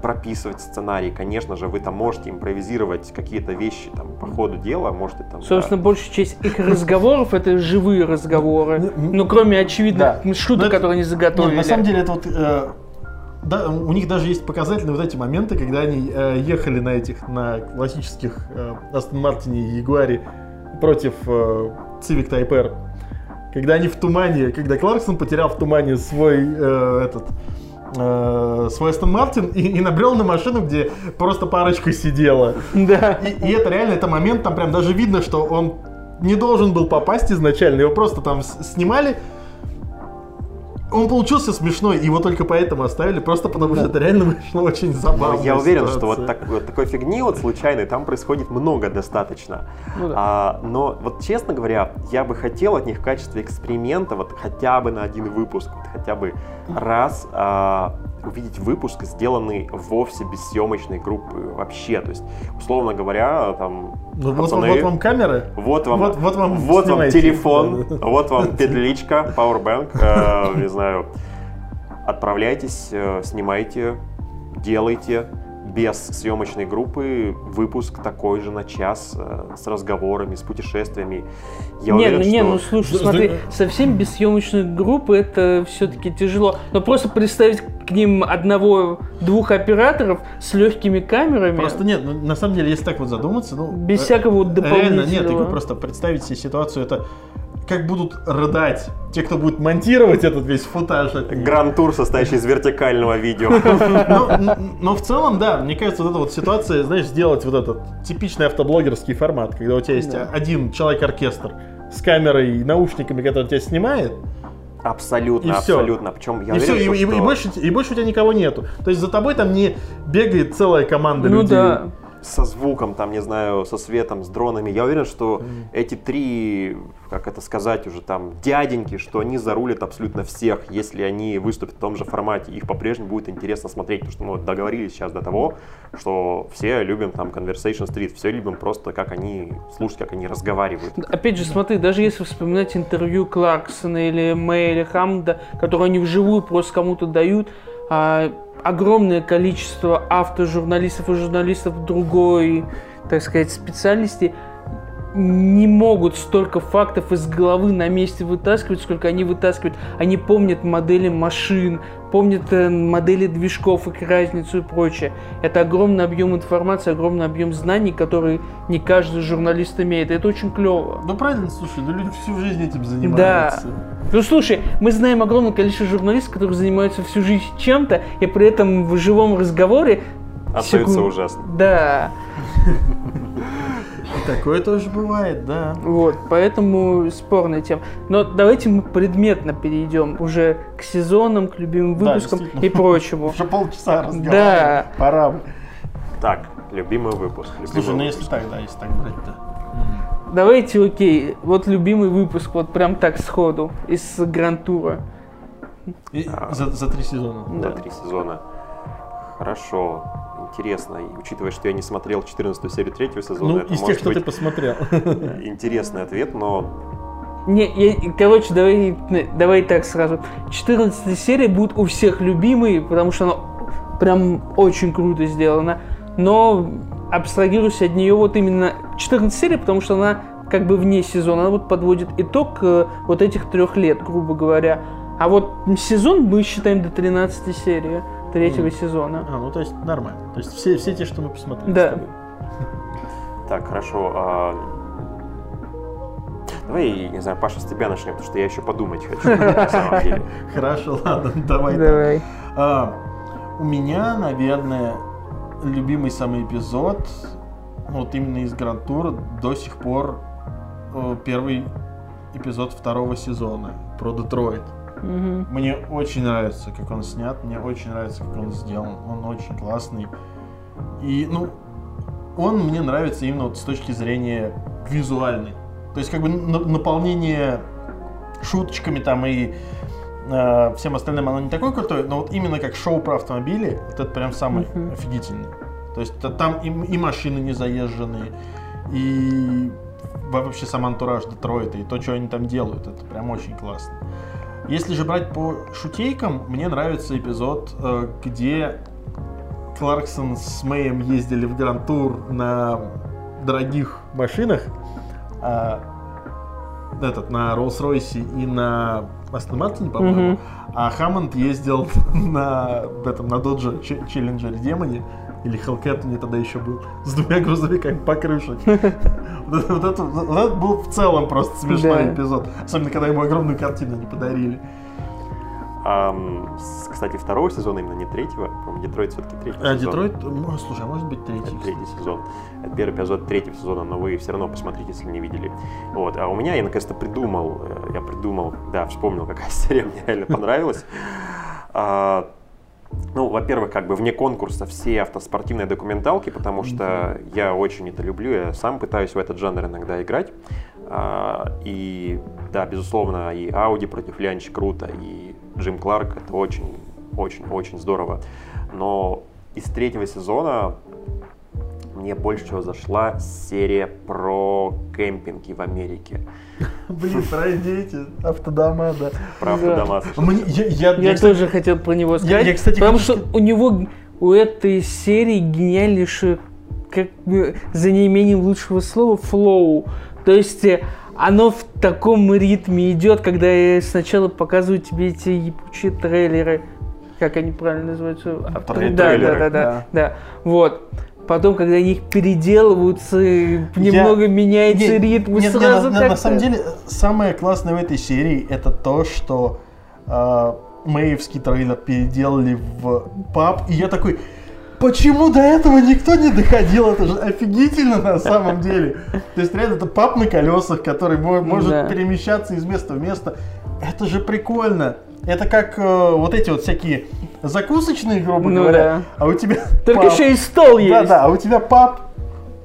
прописывать сценарий. Конечно же, вы там можете импровизировать какие-то вещи там по ходу дела, можете там... да. Собственно, большая часть их разговоров это живые разговоры. Ну, Ну, кроме очевидных да. шуток, Ну, это- которые они заготовили. Нет, на самом деле это вот... э, да, у них даже есть показательные вот эти моменты, когда они э, ехали на этих, на классических э, Астон Мартине и Ягуаре против э, Civic Type R. Когда они в тумане, когда Кларксон потерял в тумане свой э, этот э, свой Астон Мартин и, и набрел на машину, где просто парочка сидела. Да. И, и это реально, это момент, там прям даже видно, что он не должен был попасть изначально, его просто там снимали. Он получился смешной, его только поэтому оставили, просто потому что это реально вышло очень Но забавно. я уверен, что вот, так- вот такой фигни вот случайной там происходит много достаточно. Ну да. А, но вот честно говоря, я бы хотел от них в качестве эксперимента вот хотя бы на один выпуск, вот хотя бы раз а, увидеть выпуск, сделанный вовсе без съемочной группы вообще. То есть, условно говоря, там Ну, вот, пацаны, вот вам камеры. вот вам, Вот- вот вам вот вам телефон, (laughs) вот вам петличка, powerbank, э, не знаю. Отправляйтесь, э, снимайте, делайте без съемочной группы выпуск такой же на час э, с разговорами, с путешествиями. Я не, уверен, ну, не, что ну слушай, смотри, совсем без съемочной группы это все-таки тяжело. Но просто представить к ним одного-двух операторов с легкими камерами, Просто нет, ну, на самом деле, если так вот задуматься, ну... без э, всякого вот Реально, нет, дополнительного. ты просто представить себе ситуацию, это как будут рыдать те, кто будет монтировать этот весь футаж. гранд-тур, состоящий из вертикального видео. (laughs) Но, н- но в целом, да, мне кажется, вот эта вот ситуация, знаешь, сделать вот этот типичный автоблогерский формат, когда у тебя есть Да. один человек-оркестр с камерой и наушниками, который тебя снимает, Абсолютно, И абсолютно. Причем я и все, уверен, и, и- что и больше, и больше у тебя никого нету. То есть за тобой там не бегает целая команда Ну людей. да. Со звуком, там, не знаю, со светом, с дронами. Я уверен, что эти три, как это сказать уже, там, дяденьки, что они зарулят абсолютно всех, если они выступят в том же формате. Их по-прежнему будет интересно смотреть, потому что мы вот договорились сейчас до того, что все любим там Conversation Street, все любим просто, как они, слушать, как они разговаривают. Опять же, смотри, даже если вспоминать интервью Кларксона или Мэя или Хамда, которые они вживую просто кому-то дают, огромное количество автожурналистов и журналистов другой, так сказать, специальности не могут столько фактов из головы на месте вытаскивать, сколько они вытаскивают. Они помнят модели машин, помнят э, модели движков, их разницу и прочее. Это огромный объем информации, огромный объем знаний, который не каждый журналист имеет. Это очень клево. Ну правильно, слушай, ну люди всю жизнь этим занимаются. Ну слушай, мы знаем огромное количество журналистов, которые занимаются всю жизнь чем-то, и при этом в живом разговоре Остается секунд- ужасно. Да, (laughs) такое тоже бывает, да. вот, поэтому спорная тема. Но давайте мы предметно перейдем уже к сезонам, к любимым Да, выпускам действительно. и прочему. (laughs) Уже полчаса разговариваем. Да. Пора. Так, любимый выпуск. любимый Слушай, ну если так, да, если так брать-то. Давайте, окей, вот любимый выпуск, вот прям так сходу, из Грантура. И А. за, за три сезона. За Да. три сезона. Хорошо, интересно. И учитывая, что я не смотрел 14 серию третьего сезона, Ну, это из тех, может что ты быть посмотрел. (laughs) интересный ответ, но Не, я, короче, давай, давай так сразу. 14 серия будет у всех любимой, потому что она прям очень круто сделана. Но абстрагируюсь от нее вот именно 14 серия, потому что она как бы вне сезона. Она вот подводит итог э, вот этих трех лет, грубо говоря. А вот сезон мы считаем до 13 серии третьего Мгм. сезона. А, ну то есть нормально. То есть все, все те, что мы посмотрели. Да. так, хорошо. а, Давай, не знаю, Паша, с тебя начнем, потому что я еще подумать хочу, на самом (laughs) деле. Хорошо, ладно, давай. Давай. А, у меня, наверное, любимый самый эпизод, вот именно из Гранд Тура, до сих пор э, первый эпизод второго сезона про Детройт. Мгм. Мне очень нравится, как он снят, мне очень нравится, как он сделан. Он очень классный. И, ну, он мне нравится именно вот с точки зрения визуальной. То есть, как бы на- наполнение шуточками там и э, всем остальным оно не такое крутое, но вот именно как шоу про автомобили, вот это прям самый Мгм. офигительный. То есть та- там и, и машины не заезженные, и вообще сам антураж Детройта, и то, что они там делают, это прям очень классно. Если же брать по шутейкам, мне нравится эпизод, э, где Кларксон с Мэем ездили в Гранд Тур на дорогих машинах, а, этот, на Роллс-Ройсе и на Астон Мартине, по-моему, Мгм. а Хаммонд ездил (laughs) на, этом, на Dodge Ch- Challenger Демоне, или Hellcat мне тогда еще был, (laughs) с двумя грузовиками по крыше. (laughs) Вот это, был в целом просто смешной эпизод. Особенно, когда ему огромную картину не подарили. Кстати, второго сезона, именно не третьего. По-моему, Детройт все-таки третий А сезон. Детройт, м, слушай, а может быть третий? Это третий сезон. Это первый эпизод третьего сезона, но вы все равно посмотрите, если не видели. Вот. А у меня я наконец-то придумал, э, я придумал, да, вспомнил, какая (laughs) серия мне реально понравилась. Ну, во-первых, как бы вне конкурса все автоспортивные документалки, потому что я очень это люблю, я сам пытаюсь в этот жанр иногда играть. А, И да, безусловно, и Audi против Лянч круто, и Джим Кларк это очень, очень, очень здорово. Но из третьего сезона мне больше всего зашла серия про кемпинги в Америке, (laughs) Блин, про автодома, да. про автодома. Я, я- Я я, тоже хотел про него сказать. я, потому что у него, у этой серии гениальнейшее, как бы, за неимением лучшего слова, флоу. То есть э, оно в таком ритме идет, когда э, сначала показывают тебе эти ебучие трейлеры. Как они правильно называются? Трейлеры, да, да, да, да. да. Вот. Потом, когда их переделываются, немного меняется Не- ритм, нет, не, сразу на, на- на самом деле, самое классное в этой серии это то, что э, Мэйвский трейлер переделали в паб, и я такой, почему до этого никто не доходил? Это же офигительно на самом деле. То есть реально это паб на колесах, который мо- может Да. перемещаться из места в место. Это же прикольно. Это как э, вот эти вот всякие закусочные, грубо Ну говоря. да. А у тебя Только паб. еще и стол есть. Да, да, а у тебя паб.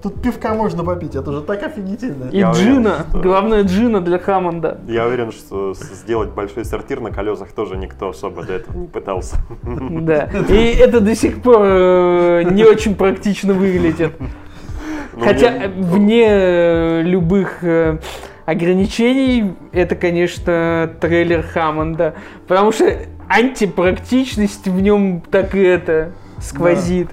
Тут пивка можно попить, это же так офигительно. И Я уверен, Джина. что- Главное Джина для Хаммонда. Я уверен, что сделать большой сортир на колесах тоже никто особо до этого не пытался. Да. И это до сих пор э, не очень практично выглядит. Ну, Хотя э, вне э, любых ограничений, это, конечно, трейлер Хаммонда. Потому что антипрактичность в нем так и это сквозит.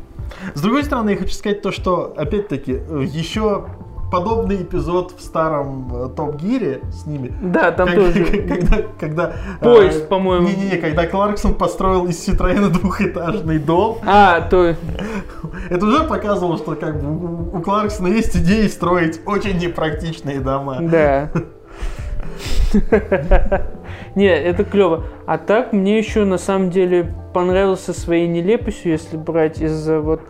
С другой стороны, я хочу сказать то, что, опять-таки, э, еще подобный эпизод в старом э, Топ Гире с ними. Да, там Как- тоже. (laughs) Когда, когда, э, Поезд, по-моему. Не-не-не, когда Кларксон построил из Ситроена двухэтажный дом, А, то это уже показывало, что как бы у, Кларксона есть идеи строить очень непрактичные дома. Да. Не, это клево. А так мне еще на самом деле понравился своей нелепостью, если брать из вот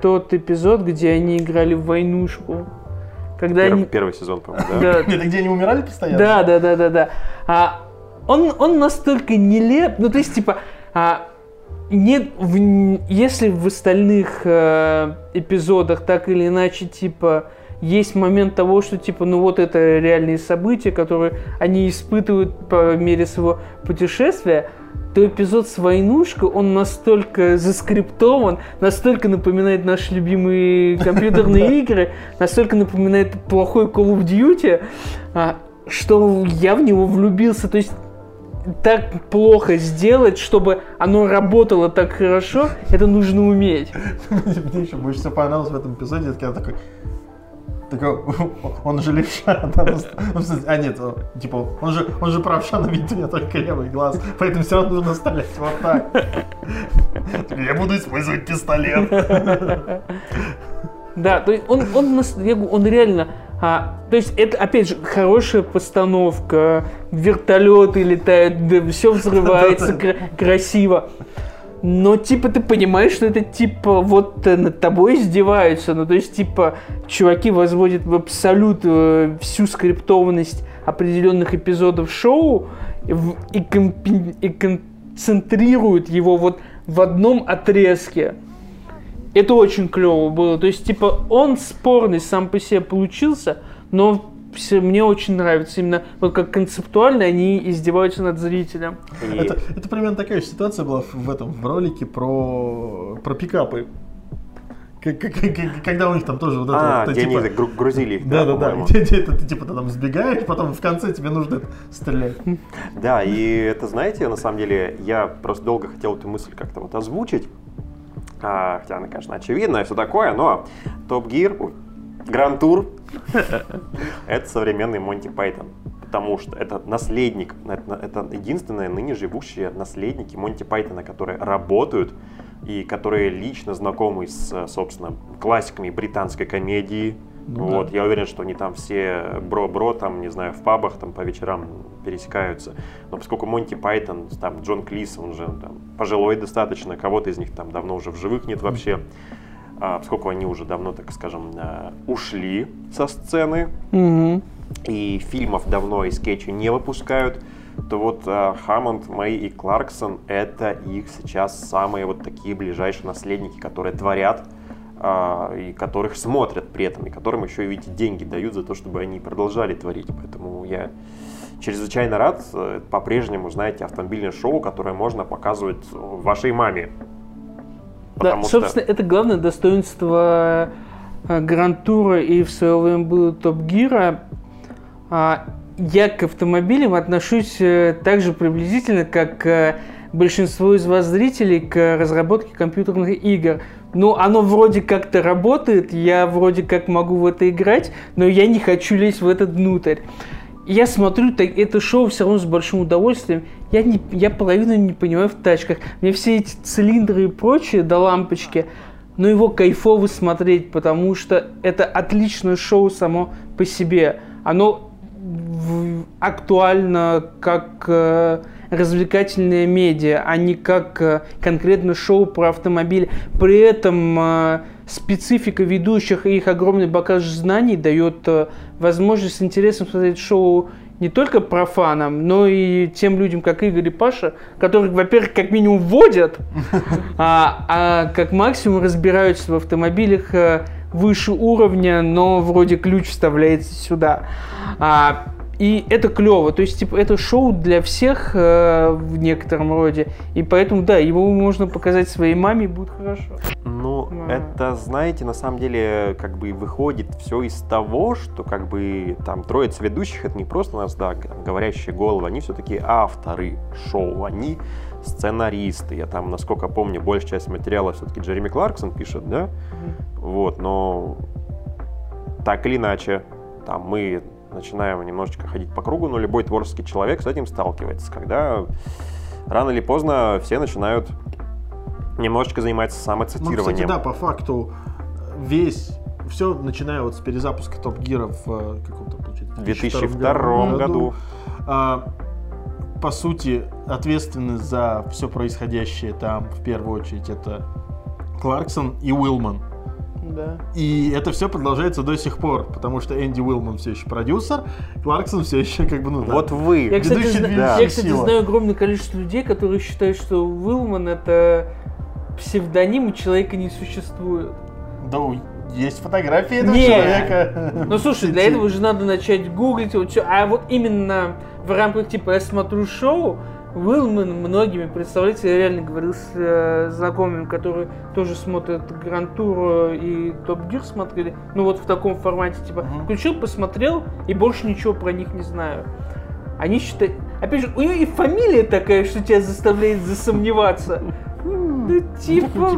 тот эпизод, где они играли в войнушку. Когда Первый, они... первый сезон, по-моему, да? Да, Это где они умирали постоянно? да, да, да, да, да. А, он, он настолько нелеп, ну то есть типа, а, нет, в- если в остальных э, эпизодах так или иначе типа есть момент того, что типа, ну вот это реальные события, которые они испытывают по мере своего путешествия, то эпизод с войнушкой, он настолько заскриптован, настолько напоминает наши любимые (laughs) компьютерные игры, настолько напоминает плохой Call of Duty, а, что я в него влюбился. То есть так плохо сделать, чтобы оно работало так хорошо, это нужно уметь. (laughs) Мне еще больше всего понравилось в этом эпизоде, это когда такой, такой, (laughs) он же левша, (laughs) да, ну, ну, а нет, он, типа, он же, он же правша, но видит у меня только левый глаз, поэтому все равно нужно стрелять вот так. Я буду использовать пистолет. (laughs) Да, то есть он, он, говорю, он реально, а, то есть это, опять же, хорошая постановка, вертолеты летают, все взрывается кра- красиво. Но, типа, ты понимаешь, что это, типа, вот э, над тобой издеваются. Ну, то есть, типа, чуваки возводят в абсолют э, всю скриптованность определенных эпизодов шоу и, в- и концентрируют его вот в одном отрезке. Это очень клево было. То есть, типа, он спорный сам по себе получился, но мне очень нравится именно вот как концептуально они издеваются над зрителем. И- Это, это примерно такая же ситуация была в, этом, в ролике про, про пикапы. Когда у них там тоже вот это А, вот, где типа, они гру- грузили их, Да, да, да. Где, где это ты типа ты там сбегаешь, потом в конце тебе нужно стрелять. Да, и это, знаете, на самом деле, я просто долго хотел эту мысль как-то вот озвучить. А, хотя она, конечно, очевидная и все такое, но Топ Гир, Гранд Тур (laughs) это современный Монти Пайтон. Потому что это наследник, это, единственные ныне живущие наследники Монти Пайтона, которые работают и которые лично знакомы с, собственно, классиками британской комедии, Ну вот, да. я уверен, что они там все бро-бро, там, не знаю, в пабах, там по вечерам пересекаются. Но поскольку Монти Пайтон, там, Джон Клис, он же там пожилой достаточно, кого-то из них там давно уже в живых нет вообще, а, поскольку они уже давно, так скажем, а, ушли со сцены, Мгм. и фильмов давно и скетчи не выпускают, то вот а, Хаммонд, Мэй и Кларксон это их сейчас самые вот такие ближайшие наследники, которые творят а, и которых смотрят при этом, и которым еще и видите деньги дают за то, чтобы они продолжали творить. Поэтому я чрезвычайно рад. э, По-прежнему, знаете, автомобильное шоу, которое можно показывать вашей маме. Да, что- собственно, это главное достоинство э, Гранд-тура и в свое время было Топ Гира. А, Я к автомобилям отношусь э, так же приблизительно, как э, большинство из вас зрителей к разработке компьютерных игр. Ну, оно вроде как-то работает, я вроде как могу в это играть, но я не хочу лезть в этот внутрь. Я смотрю это шоу все равно с большим удовольствием. Я, не, я половину не понимаю в тачках. Мне все эти цилиндры и прочее до лампочки, но его кайфово смотреть, потому что это отличное шоу само по себе. Оно актуально как э, развлекательное медиа, а не как э, конкретно шоу про автомобиль. При этом э, специфика ведущих и их огромный багаж знаний дает э, возможность с интересом смотреть шоу не только профанам, но и тем людям, как Игорь и Паша, которых, во-первых, как минимум водят, (laughs) а, а как максимум разбираются в автомобилях э, выше уровня, но вроде ключ вставляется сюда. А, и это клево, то есть, типа, это шоу для всех э, в некотором роде, и поэтому, да, его можно показать своей маме, и будет хорошо. Ну, Да. это, знаете, на самом деле, как бы выходит все из того, что как бы там троица ведущих, это не просто у нас, да, говорящие головы, они все-таки авторы шоу, они сценаристы. Я там, насколько помню, большая часть материала все-таки Джереми Кларксон пишет, да? Вот, но так или иначе, там мы начинаем немножечко ходить по кругу, но любой творческий человек с этим сталкивается, когда рано или поздно все начинают немножечко заниматься Ну, самоцитированием. кстати, да, по факту весь все, начиная вот с перезапуска Топ Гира в э, каком-то, получается, В 2002 году. а, по сути, ответственны за все происходящее там, в первую очередь, это Кларксон и Уилман. Да. И это все продолжается до сих пор, потому что Энди Уилман все еще продюсер, Кларксон все еще как бы, ну да. Вот вы. Я, кстати, Ведущий зна- движущая я, кстати, знаю огромное количество людей, которые считают, что Уилман это псевдоним, и человека не существует. Да, есть фотографии этого Не. человека. Ну слушай, для этого же надо начать гуглить, вот всё. а вот именно в рамках типа я смотрю шоу, Уилман многими представляете, я реально говорил с э, знакомыми, которые тоже смотрят Гранд Тур и Топ Гир смотрели, ну вот в таком формате, типа, Мгм. включил, посмотрел и больше ничего про них не знаю. Они считают, опять же, у нее и фамилия такая, что тебя заставляет засомневаться. Ну типа,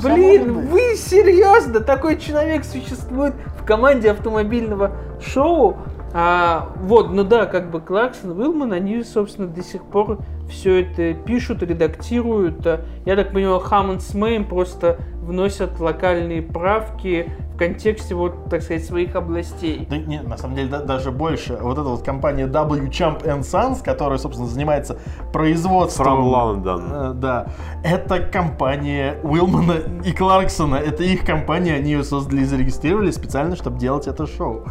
Блин, вы серьезно? Такой человек существует в команде автомобильного шоу? А, вот, ну да, как бы Кларксон, Уилман, они, собственно, до сих пор все это пишут, редактируют. Я так понимаю, Хаммонд с Мэем просто вносят локальные правки в контексте, вот, так сказать, своих областей. Да нет, на самом деле да- даже больше. Вот эта вот компания W Champ Sons, которая, собственно, занимается производством... From London. Э, Да. Это компания Уилмана и Кларксона. Это их компания, они ее создали и зарегистрировали специально, чтобы делать это шоу.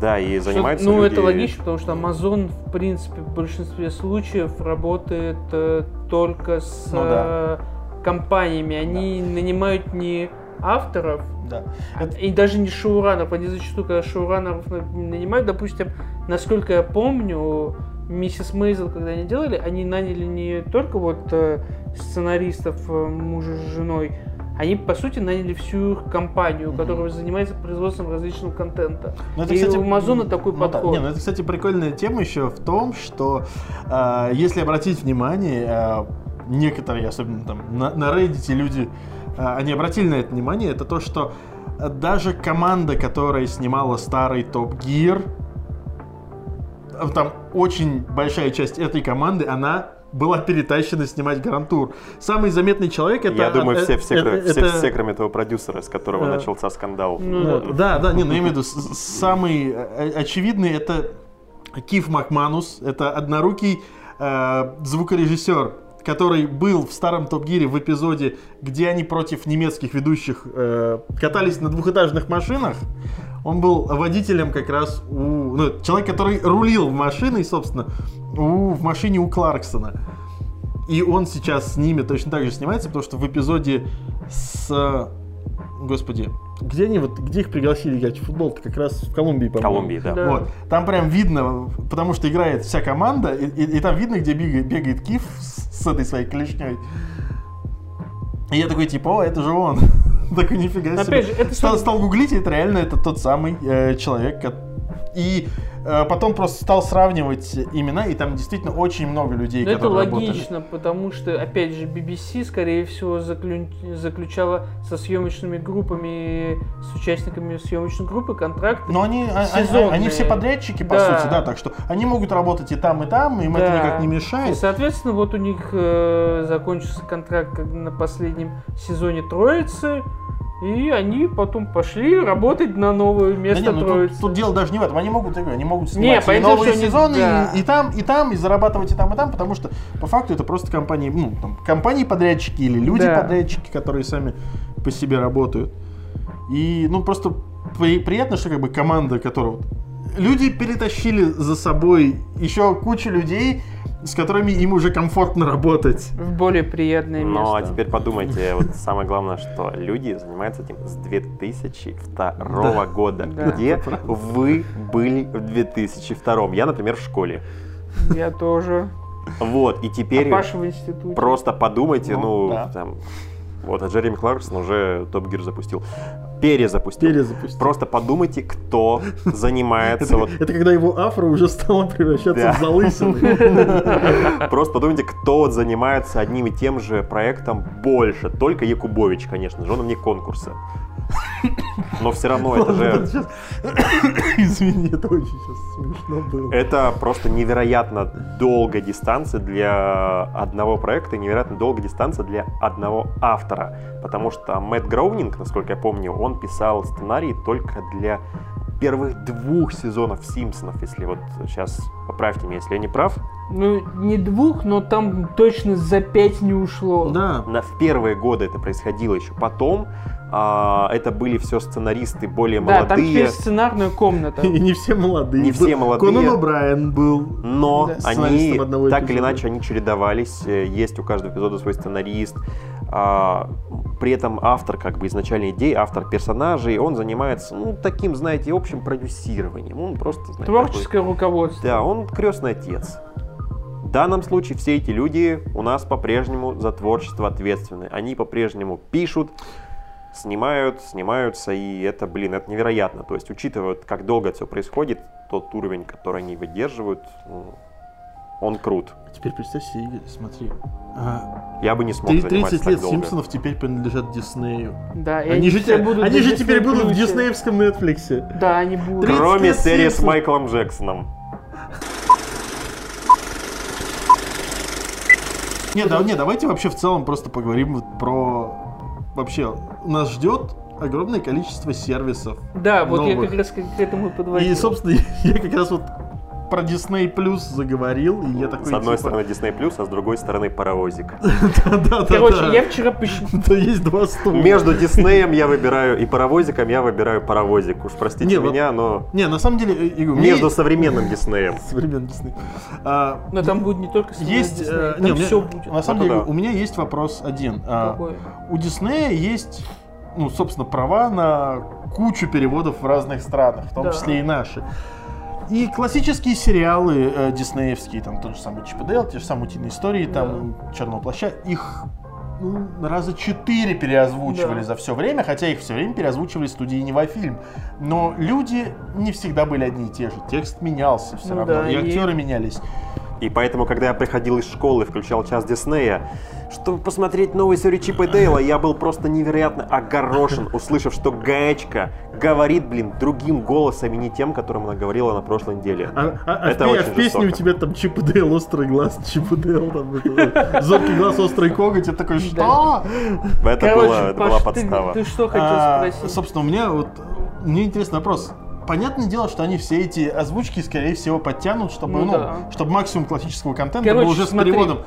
Да, и занимаются ну, люди- это логично, потому что Amazon, в принципе, в большинстве случаев работает э, только с Ну да. э, компаниями. Они нанимают не авторов, Да. Это- и даже не шоураннеров. Они зачастую, когда шоураннеров на- нанимают, допустим, насколько я помню, миссис Мейзел, когда они делали, они наняли не только вот э, сценаристов э, мужа с женой, они, по сути, наняли всю их компанию, которая занимается производством различного контента. Ну, это, и кстати, у Амазона такой ну да. подход. Не, ну это, кстати, прикольная тема еще в том, что э, если обратить внимание, э, некоторые, особенно там на, на Reddit люди, э, они обратили на это внимание, это то, что даже команда, которая снимала старый Топ Гир, там очень большая часть этой команды, она была перетащена снимать Грантур. Самый заметный человек это... Я думаю, э, все, все, э, кроме, это- все, все, кроме того продюсера, с которого Э, начался скандал. Ну, Ну, да, да, не, ну я имею в виду, самый э, очевидный это Киф Макманус, это однорукий э, звукорежиссер, который был в старом Топ Гире в эпизоде, где они против немецких ведущих э, катались на двухэтажных машинах. Он был водителем как раз у... Ну, человек, который рулил машиной, собственно, у, в машине у Кларксона. И он сейчас с ними точно так же снимается, потому что в эпизоде с... э, Господи, где они вот, где их пригласили играть в футбол? -то? Как раз в Колумбии, по-моему. Колумбии, да. Да. Вот. Там прям видно, потому что играет вся команда, и, и- и там видно, где бегает, бегает Киф с, с этой своей клешней. И я такой, типа, о, это же он. (laughs) Такой, нифига себе. Опять же, это стал, гуглить, и это реально это тот самый э, человек. ко- И э, потом просто стал сравнивать имена, и там действительно очень много людей, это которые работали. логично, потому что, опять же, BBC, скорее всего, заклю- заключала со съемочными группами, с участниками съемочной группы контракты. Но они, а- сезонные. они все подрядчики, по Да. сути, да, так что они могут работать и там, и там, им это Да. никак не И, мешает. соответственно, вот у них э, закончился контракт на последнем сезоне Троицы, и они потом пошли работать на новое Да место не, ну тут, Троицы. тут дело даже не в этом. Они могут, говорю, они могут Не, снимать и понятно, новые что сезоны да. и, и там, и там, и зарабатывать и там, и там, потому что по факту это просто компании, ну, там, компании-подрядчики или Да. люди-подрядчики, которые сами по себе работают. И, ну, просто при- приятно, что как бы команда, которая... вот- Люди перетащили за собой еще кучу людей, с которыми им уже комфортно работать. в более приятное место. Ну, а теперь подумайте, вот самое главное, что люди занимаются этим с 2002 года. Да. Где вы были в 2002? Я, например, в школе. Я тоже. Вот, и теперь А Паша в институте. просто подумайте, Ну, ну, да. там, вот, а Джереми Кларксон уже Топ Гир запустил. Перезапустил. Перезапустил. Просто подумайте, кто (laughs) занимается вот Это когда его афро уже стало превращаться в залысины. (laughs) Просто подумайте, кто вот занимается одним и тем же проектом больше. Только Якубович, конечно же, он вне конкурса. Но все равно это же... (coughs) Извини, это очень сейчас смешно было. Это просто невероятно долгая дистанция для одного проекта и невероятно долгая дистанция для одного автора. Потому что Мэтт Гроунинг, насколько я помню, он писал сценарий только для первых двух сезонов Симпсонов, если вот сейчас поправьте меня, если я не прав. Ну, не двух, но там точно за пять не ушло. Да. На, в первые годы это происходило еще потом. А, это были все сценаристы более Да, там молодые. теперь сценарная комната. (laughs) И не все молодые. Не все молодые. Конан О'Брайен был. Но Да. они так или иначе они чередовались. э, Есть у каждого эпизода свой сценарист. а, при этом автор как бы изначальной идеи, автор персонажей, он занимается ну таким, знаете, общим продюсированием. Он просто знаете, такой- Творческое руководство. Да, он крестный отец. В данном случае все эти люди у нас по-прежнему за творчество ответственны. Они по-прежнему пишут, снимают, снимаются, и это, блин, это невероятно. То есть, учитывая, как долго все происходит, тот уровень, который они выдерживают, ну, он крут. Теперь представь себе, Игорь, смотри. А, Я бы не смог три- заниматься 30 так лет долго. Симпсонов теперь принадлежат Диснею. Да, и Они, же, все те- будут они же теперь будут в диснеевском Netflix. Да, они будут. 30 Кроме серии с Симпсонов. Майклом Джексоном. Не, да, не, давайте вообще в целом просто поговорим про... Вообще, нас ждет огромное количество сервисов. Да, вот я как раз к к этому подводил. И, собственно, (laughs) я как раз вот про Disney Plus заговорил, и я такой, С одной типа, стороны Disney+, а с другой стороны паровозик. (laughs) Короче, я вчера посчитал. (laughs) Да есть два стула. Между Диснеем я выбираю и паровозиком я выбираю паровозик. Уж простите меня, но Не, на самом деле, э, между современным Диснеем. (laughs) современный Disney. А, Но там будет не только Есть, э, не, все будет. на самом деле, да. у меня есть вопрос один. А? У Диснея есть, ну, собственно, права на кучу переводов в разных странах, в том Да. числе и наши. И классические сериалы э, диснеевские, там тот же самый Чип Дейл, те же самые утиные истории, там Черного плаща, их ну, раза четыре переозвучивали Да. за все время, хотя их все время переозвучивали студийный фильм. Но люди не всегда были одни и те же. Текст менялся все Ну равно, да, и и- актеры менялись. И поэтому, когда я приходил из школы, включал час Диснея, чтобы посмотреть новые серии Чипа и Дейла, я был просто невероятно огорошен, услышав, что Гаечка говорит, блин, другим голосом и не тем, которым она говорила на прошлой неделе. А, а- а Это в, пе- очень а в песне у тебя там Чип и Дейл, острый глаз, Чип и Дейл, там, это, зоркий глаз, острый коготь, я такой, что? Это, Короче, была, это Паш, была ты- подстава. Ты, что хотел А, спросить? собственно, у меня вот, мне интересный вопрос. Понятное дело, что они все эти озвучки, скорее всего, подтянут, чтобы, Ну ну, да. чтобы максимум классического контента Короче, был уже смотри. с переводом.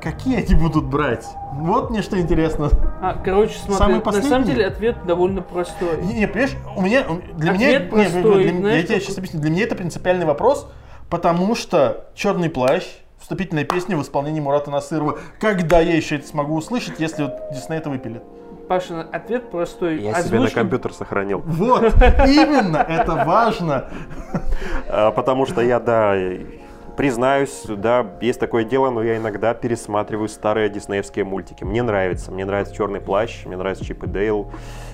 Какие они будут брать? Вот мне что интересно. А, короче, смотри, Самый на последний? самом деле ответ довольно простой. Не, не, понимаешь, у меня, для меня, Ответ не, не, простой, для меня- знаешь, я тебе сейчас объясню, для меня это принципиальный вопрос, потому что «Черный плащ», вступительная песня в исполнении Мурата Насырова, когда я еще это смогу услышать, если вот Дисней это выпилит? Паша, ответ простой. Я себе на компьютер сохранил. Вот, именно, это важно. А, Потому что я, да, признаюсь, да, есть такое дело, но я иногда пересматриваю старые диснеевские мультики. Мне нравится. Мне нравится «Черный плащ», мне нравится «Чип и Дейл»,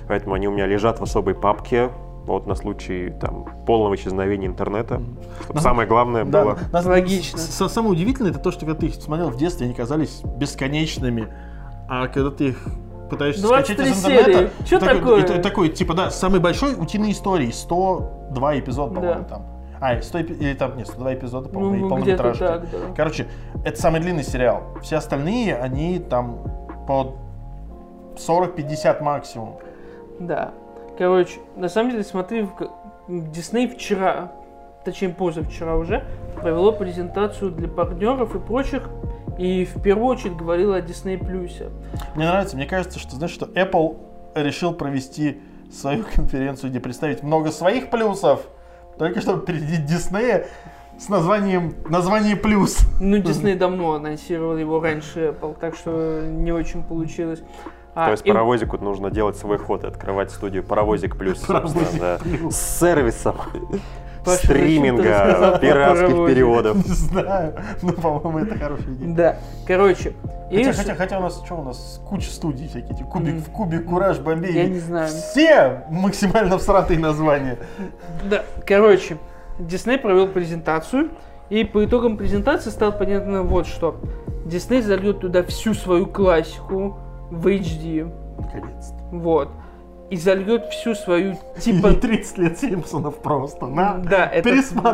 поэтому они у меня лежат в особой папке, вот на случай там полного исчезновения интернета. Чтобы самое главное Да, было... нас- Логично. Самое удивительное, это то, что когда ты их смотрел в детстве, они казались бесконечными, а когда ты их пытаешься 23 скачать из интернета... серии. Чё такой, такое? и ты такой, типа, да, самый большой утиные истории, 102 эпизода, по-моему, Да. там. А, 100 эпи- или там, нет, 102 эпизода, по-моему, и Ну, где-то полнометражки. так, да. Короче, это самый длинный сериал. Все остальные, они там по 40-50 максимум. Да. Короче, на самом деле, смотри, Дисней вчера, точнее позавчера уже, провело презентацию для партнеров и прочих, и в первую очередь говорила о Disney. Мне нравится, мне кажется, что, знаешь, что Apple решил провести свою (laughs) конференцию, где представить много своих плюсов, только чтобы перейти Диснея с названием название плюс. Ну, (laughs) Disney давно анонсировал его раньше Apple, так что не очень получилось. А, То есть и- паровозику нужно делать свой ход и открывать студию Паровозик Плюс, собственно, да. Плюс. С сервисом Паша, стриминга, пиратских переводов. (laughs) Не знаю, но, по-моему, это хорошая идея. Да, короче. и Хотя, ш- хотя, хотя у нас что у нас куча студий всякие, типа Кубик Мгм. в Кубе, Кураж, Бомбей. Я не знаю. Все максимально всратые названия. Да, короче, Дисней провел презентацию, и по итогам презентации стало понятно вот что. Дисней зальет туда всю свою классику в HD, Наконец-то. вот. И зальет всю свою, Типа типа, 30 лет Симпсонов просто. На, да, это,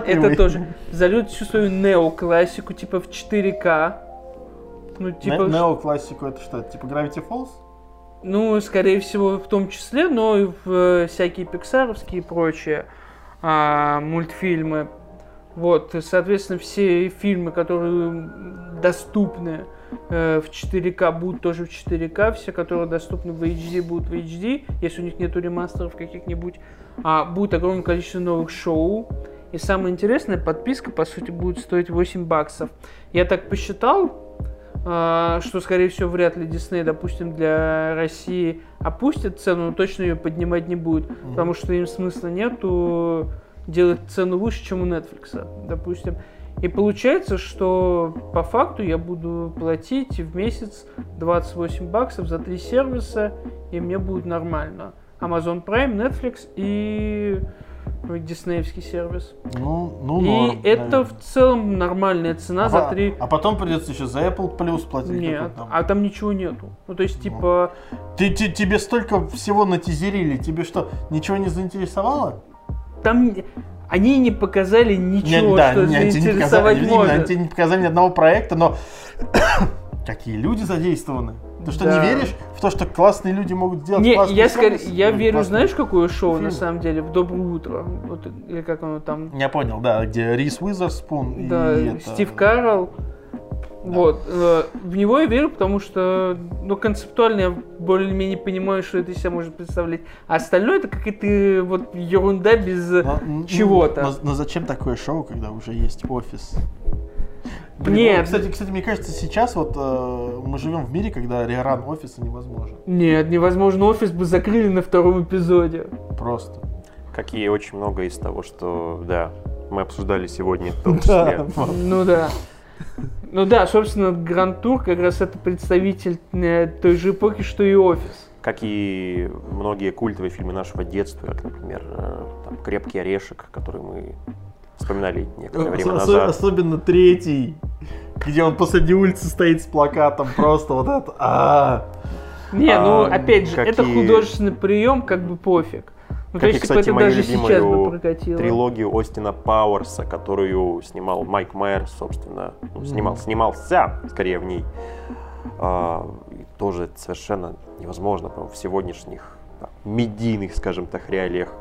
это тоже. Зальет всю свою неоклассику, типа в 4К. Ну, типа, Не- Неоклассику это что? Типа Gravity Falls? Ну, скорее всего, в том числе, но и в э, всякие пиксаровские и прочие а, мультфильмы. Вот, соответственно, все фильмы, которые доступны э, в 4К, будут тоже в 4К. Все, которые доступны в HD, будут в HD, если у них нету ремастеров каких-нибудь. А, будет огромное количество новых шоу. И самое интересное, подписка, по сути, будет стоить 8 баксов. Я так посчитал, а, что, скорее всего, вряд ли Дисней, допустим, для России опустит цену, но точно ее поднимать не будет, потому что им смысла нету делать цену выше, чем у Netflix, допустим. И получается, что по факту я буду платить в месяц 28 баксов за три сервиса, и мне будет нормально. Amazon Prime, Netflix и диснеевский сервис. Ну, ну, и норм, это наверное. в целом нормальная цена а, за три... а потом придется еще за Apple Plus платить. Нет, там. а там ничего нету. Ну, то есть, типа, Ты, те- тебе столько всего натизерили, тебе что, ничего не заинтересовало? Там они не показали ничего, Не- да, что не, они тебе не показали, заинтересовать именно, может. они не показали ни одного проекта, но (coughs) какие люди задействованы. Ты что, Да. не веришь в то, что классные люди могут сделать Не, классный я, скорее, я Ну, верю, классный. знаешь, какое шоу фильм. на самом деле? В Доброе утро. Вот, или как оно там. Я понял, да, где Рис Уизерспун Да, и это- Стив Карл. Вот. э, в него я верю, потому что, ну, концептуально я более-менее понимаю, что это из себя может представлять. А остальное это какая-то вот ерунда без Но- ну, чего-то. Но, но зачем такое шоу, когда уже есть офис? Блин, Нет. ну, кстати, кстати, мне кажется, сейчас вот э, мы живем в мире, когда реран офиса невозможен. Нет, невозможно, офис бы закрыли на втором эпизоде. Просто. Как и очень много из того, что, да, мы обсуждали сегодня в том (laughs) Да, числе. Ну да. Ну да, собственно, Гранд Тур как раз это представитель э, той же эпохи, что и офис. Как и многие культовые фильмы нашего детства, как, например, э, там, «Крепкий орешек», который мы вспоминали некоторое время Ос- назад. Особенно третий, где он посреди улицы стоит с плакатом, просто вот это. а. Не, ну А, опять же, это художественный прием, как бы пофиг. Ну, Как и, кстати, мою любимую трилогию Остина Пауэрса, которую снимал Майк Майер, собственно, ну, снимал, снимался скорее в ней. А, тоже совершенно невозможно, в сегодняшних так, медийных, скажем так, реалиях.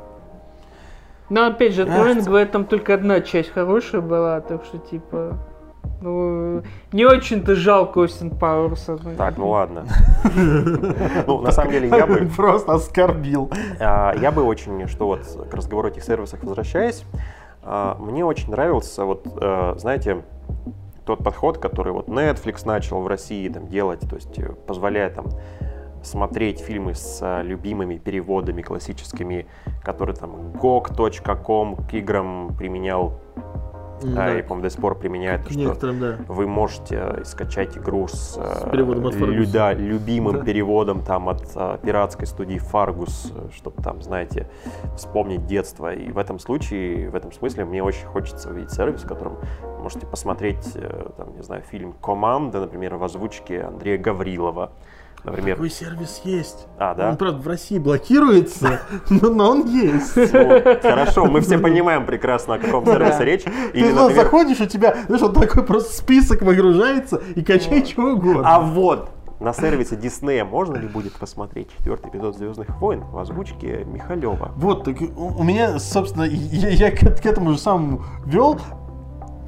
Но опять же, Ах, говоря, там только одна часть хорошая была, так что типа. Ну, не очень-то жалко Остин Пауэрса. Так, ну ладно. Ну, на самом деле, я бы... Просто оскорбил. А, Я бы очень, что вот к разговору о этих сервисах возвращаясь, а, мне очень нравился, вот, э, знаете, тот подход, который вот Netflix начал в России там делать, то есть э, позволяя там смотреть фильмы с а, любимыми переводами классическими, которые там gog.com к играм применял, Да. а, и, по-моему, до сих пор применяет, К что некоторым, да. вы можете э, скачать игру с, э, переводом от лю- Fargus. да, любимым Да. переводом там от э, пиратской студии Fargus, чтобы там, знаете, вспомнить детство. И в этом случае, в этом смысле, мне очень хочется увидеть сервис, в котором можете посмотреть, там, не знаю, фильм «Команда», например, в озвучке Андрея Гаврилова. Например, Такой сервис есть. а, да? Он, правда, в России блокируется, (laughs) но, но он есть. Ну, хорошо, мы все понимаем прекрасно, о каком сервисе речь. Или, Ты например, заходишь, у тебя, знаешь, вот такой просто список выгружается и качай чего угодно. А вот на сервисе Диснея можно ли будет посмотреть четвертый эпизод Звездных войн в озвучке Михалева? Вот, так у у меня, собственно, я, я к, к этому же самому вел.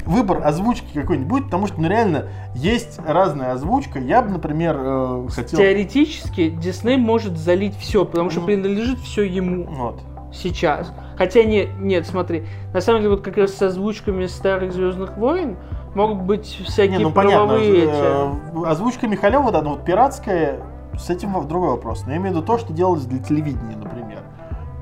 Выбор озвучки какой-нибудь будет, потому что, ну, реально, есть разная озвучка. Я бы, например, э, хотел... Теоретически Дисней может залить все, потому что Ну. принадлежит все ему Вот. сейчас. Хотя нет, нет, смотри, на самом деле вот как раз с озвучками старых Звездных войн могут быть всякие Не, ну понятно. правовые эти. э, Озвучка Михалева, да, но вот пиратская, с этим другой вопрос. Но я имею в виду то, что делалось для телевидения, например.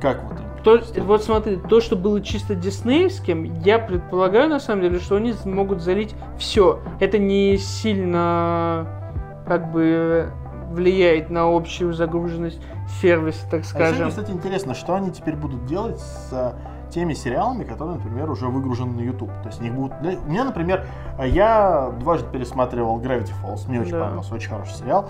Как вот? То, вот смотри, то, что было чисто диснеевским, я предполагаю, на самом деле, что они могут залить все. Это не сильно, как бы, влияет на общую загруженность сервиса, так А еще скажем. кстати, интересно, что они теперь будут делать с э, теми сериалами, которые, например, уже выгружены на YouTube. То есть они будут... да, У меня, например, э, я дважды пересматривал Gravity Falls. Мне очень Да. понравился, очень хороший сериал.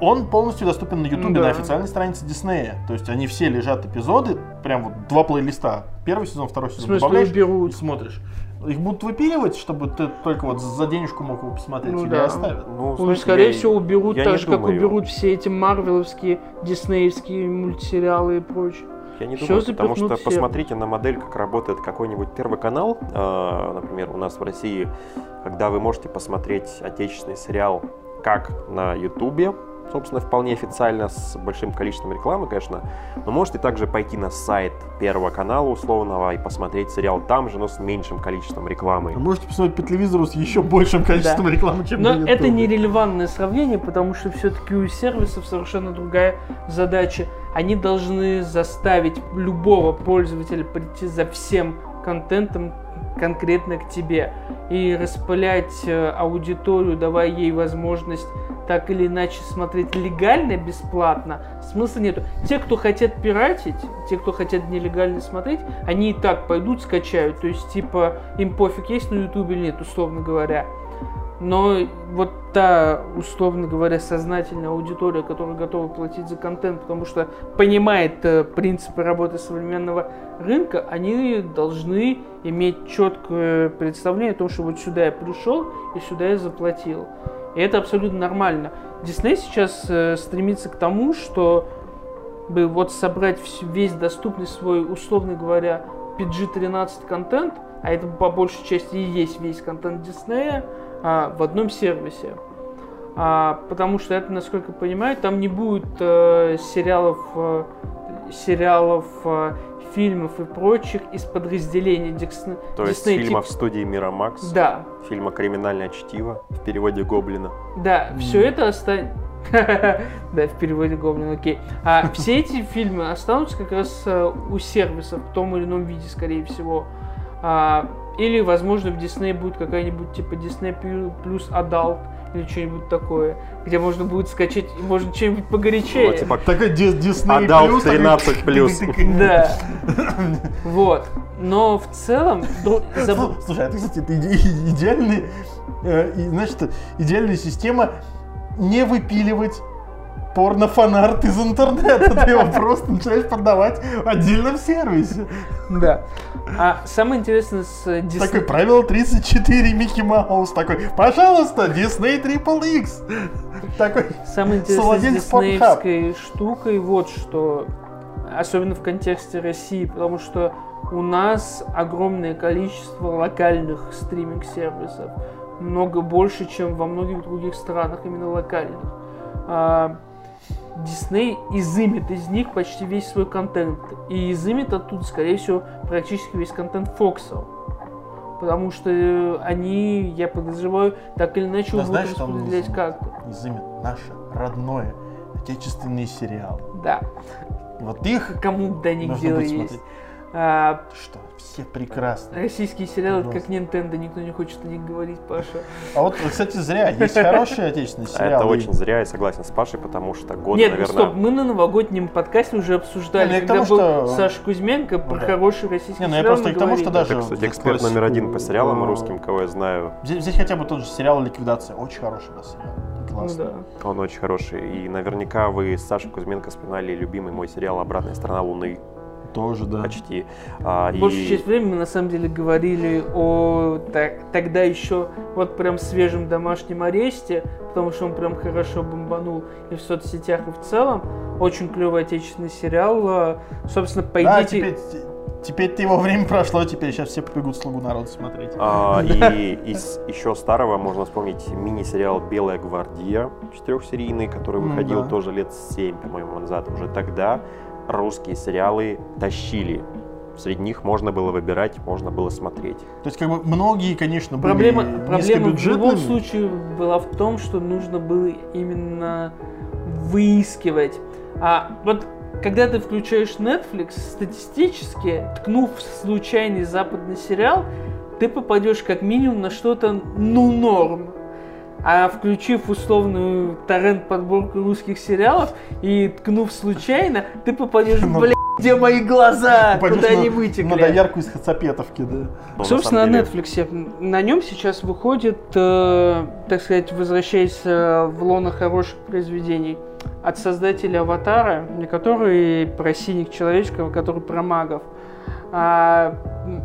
Он полностью доступен на YouTube Да. на официальной странице Диснея. То есть они все лежат эпизоды, прям вот два плейлиста. Первый сезон, второй В сезон. смысле, добавляешь и берут. смотришь. Их будут выпиливать, чтобы ты только вот за денежку мог его посмотреть Ну или да. оставят? Ну, Ну, знаете, скорее я- всего, уберут я так же, как думаю. уберут все эти марвеловские, диснеевские мультсериалы и прочее. Я не думаю, потому что все. посмотрите на модель, как работает какой-нибудь первый канал, э, например, у нас в России, когда вы можете посмотреть отечественный сериал как на Ютубе, собственно, вполне официально, с большим количеством рекламы, конечно, но можете также пойти на сайт Первого канала условного и посмотреть сериал там же, но с меньшим количеством рекламы. Вы можете посмотреть по телевизору с еще большим количеством Да. рекламы, чем Но на это YouTube. нерелевантное сравнение, потому что все-таки у сервисов совершенно другая задача. Они должны заставить любого пользователя прийти за всем контентом конкретно к тебе и распылять э, аудиторию, давая ей возможность так или иначе смотреть легально, бесплатно, смысла нету. Те, кто хотят пиратить, те, кто хотят нелегально смотреть, они и так пойдут, скачают. То есть, типа, им пофиг, есть на ютубе или нет, условно говоря. Но вот та, условно говоря, сознательная аудитория, которая готова платить за контент, потому что понимает э, принципы работы современного рынка, они должны иметь четкое представление о том, что вот сюда я пришел и сюда я заплатил. И это абсолютно нормально. Дисней сейчас э, стремится к тому, что бы вот собрать весь доступный свой, условно говоря, PG-13 контент, а это по большей части и есть весь контент Диснея, а, в одном сервисе. А, потому что это, насколько я понимаю, там не будет э, сериалов, э, сериалов, э, фильмов и прочих из подразделений Диксне- То есть Disney, фильмов тип- студии Мирамакс, Да, фильма «Криминальное чтиво» в переводе Гоблина. Да, все это останется... (laughs) Да, в переводе Гоблин, окей. А все эти фильмы останутся как раз э, у сервисов в том или ином виде, скорее всего. А, или, возможно, в Disney будет какая-нибудь типа Disney плюс Adult или что-нибудь такое, где можно будет скачать, может, что-нибудь погорячее. Ну, типа, Такой Дисней Adult плюс, такой 13 плюс. Да. (laughs) Вот. Но в целом... Слу- Слушай, а ты, кстати, это иде- идеальный, э, значит, идеальная система не выпиливать порно-фанарт из интернета. (laughs) Ты его просто начинаешь продавать в отдельном сервисе. Да. А самое интересное с Такое Disney... правило 34 Микки Маус. Такой, пожалуйста, Disney Triple X. Такой, Самое интересное с диснеевской штукой вот что, особенно в контексте России, потому что у нас огромное количество локальных стриминг-сервисов, много больше, чем во многих других странах именно локальных. Дисней изымет из них почти весь свой контент. И изымет оттуда, скорее всего, практически весь контент Фокса. Потому что э, они, я подозреваю, так или иначе Да будут распределять как-то. изымет наше родное, отечественные сериалы. Да. Вот их Кому до них дело есть. смотреть. А, Что, все прекрасно. российские сериалы, это как Nintendo, никто не хочет о них говорить, Паша. А вот, кстати, зря. Есть хорошие отечественные сериалы. Это очень зря, я согласен с Пашей, потому что год, Нет, ну наверное... стоп, мы на новогоднем подкасте уже обсуждали, Не, ну когда тому, был что- Саша Кузьменко про Ну да. хороший российский Не, ну я сериал, просто к тому, что даже... Это, кстати, эксперт номер один по сериалам русским, кого я знаю. Взять, взять хотя бы тот же сериал «Ликвидация». Очень хороший был сериал. Ну Классный. да. Он очень хороший. И наверняка вы с Сашей Кузьменко вспоминали любимый мой сериал «Обратная сторона Луны». Тоже, да. Почти. А, и- Большую часть времени мы на самом деле говорили о та- тогда еще вот прям свежем домашнем аресте, потому что он прям хорошо бомбанул и в соцсетях, и в целом. Очень клевый отечественный сериал. А, Собственно, Да, пойдите... теперь, теперь его время прошло, теперь сейчас все побегут «Слугу народа» смотреть. А, (laughs) и из еще старого можно вспомнить мини-сериал «Белая гвардия» четырехсерийный, который выходил да. тоже лет 7, по-моему, назад. Уже тогда русские сериалы тащили. Среди них можно было выбирать, можно было смотреть. То есть, как бы, многие, конечно, были Проблема, проблема в любом случае была в том, что нужно было именно выискивать. А вот когда ты включаешь Netflix, статистически, ткнув в случайный западный сериал, ты попадешь как минимум на что-то ну норм. А включив условную торрент подборку русских сериалов и ткнув случайно, ты попадешь, Ну, блядь, где мои глаза, Попадешь куда на- они На вытекли. доярку из Хацапетовки, да. Но на Собственно, на деле- Netflix. На нем сейчас выходит, э, так сказать, возвращаясь э, в лоно хороших произведений от создателя Аватара, не который про синих человечков, который про магов. А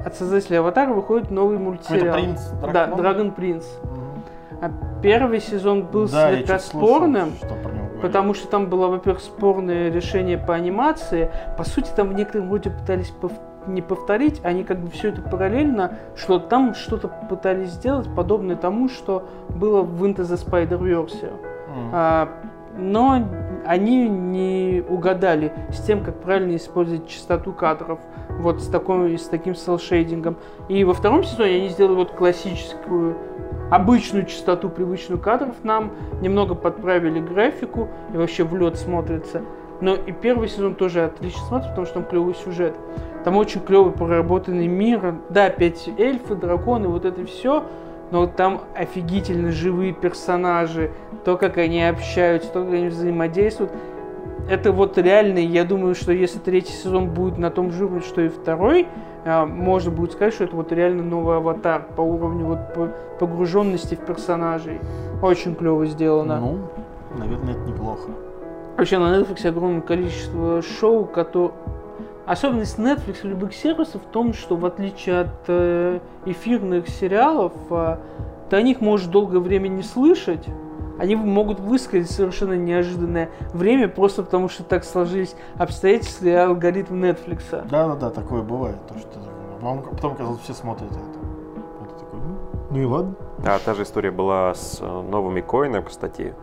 от создателя Аватара выходит новый мультсериал. принц Да, дракон? Драгон Принц. Мгм. А первый сезон был Да, слегка чё-то слышал, спорным. что. Потому что там было, во-первых, спорное решение по анимации. По сути, там в некотором роде пытались пов- не повторить, они как бы все это параллельно, что там что-то пытались сделать, подобное тому, что было в Into the Spider-Verse. М. А, но они не угадали с тем, как правильно использовать частоту кадров, вот с, такой, с таким селшейдингом. И во втором сезоне они сделали вот классическую, обычную частоту, привычную кадров нам, немного подправили графику и вообще в лед смотрится. Но и первый сезон тоже отлично смотрится, потому что там клевый сюжет. Там очень клевый проработанный мир. Да, опять эльфы, драконы, вот это все. Но там офигительно живые персонажи, то, как они общаются, то, как они взаимодействуют. Это вот реально, я думаю, что если третий сезон будет на том же уровне, что и второй, можно будет сказать, что это вот реально новый аватар по уровню вот по- погруженности в персонажей. Очень клево сделано. Ну, наверное, это неплохо. Вообще на Netflix огромное количество шоу, которые... Особенность Netflix и любых сервисов в том, что в отличие от э, эфирных сериалов, э, ты о них можешь долгое время не слышать. Они могут высказать совершенно неожиданное время, просто потому что так сложились обстоятельства и алгоритм Netflix. Да-да-да, такое бывает. То, что потом, потом оказалось, все смотрят это. Такой, ну, ну и ладно. А та же история была с э, новыми коинами, кстати,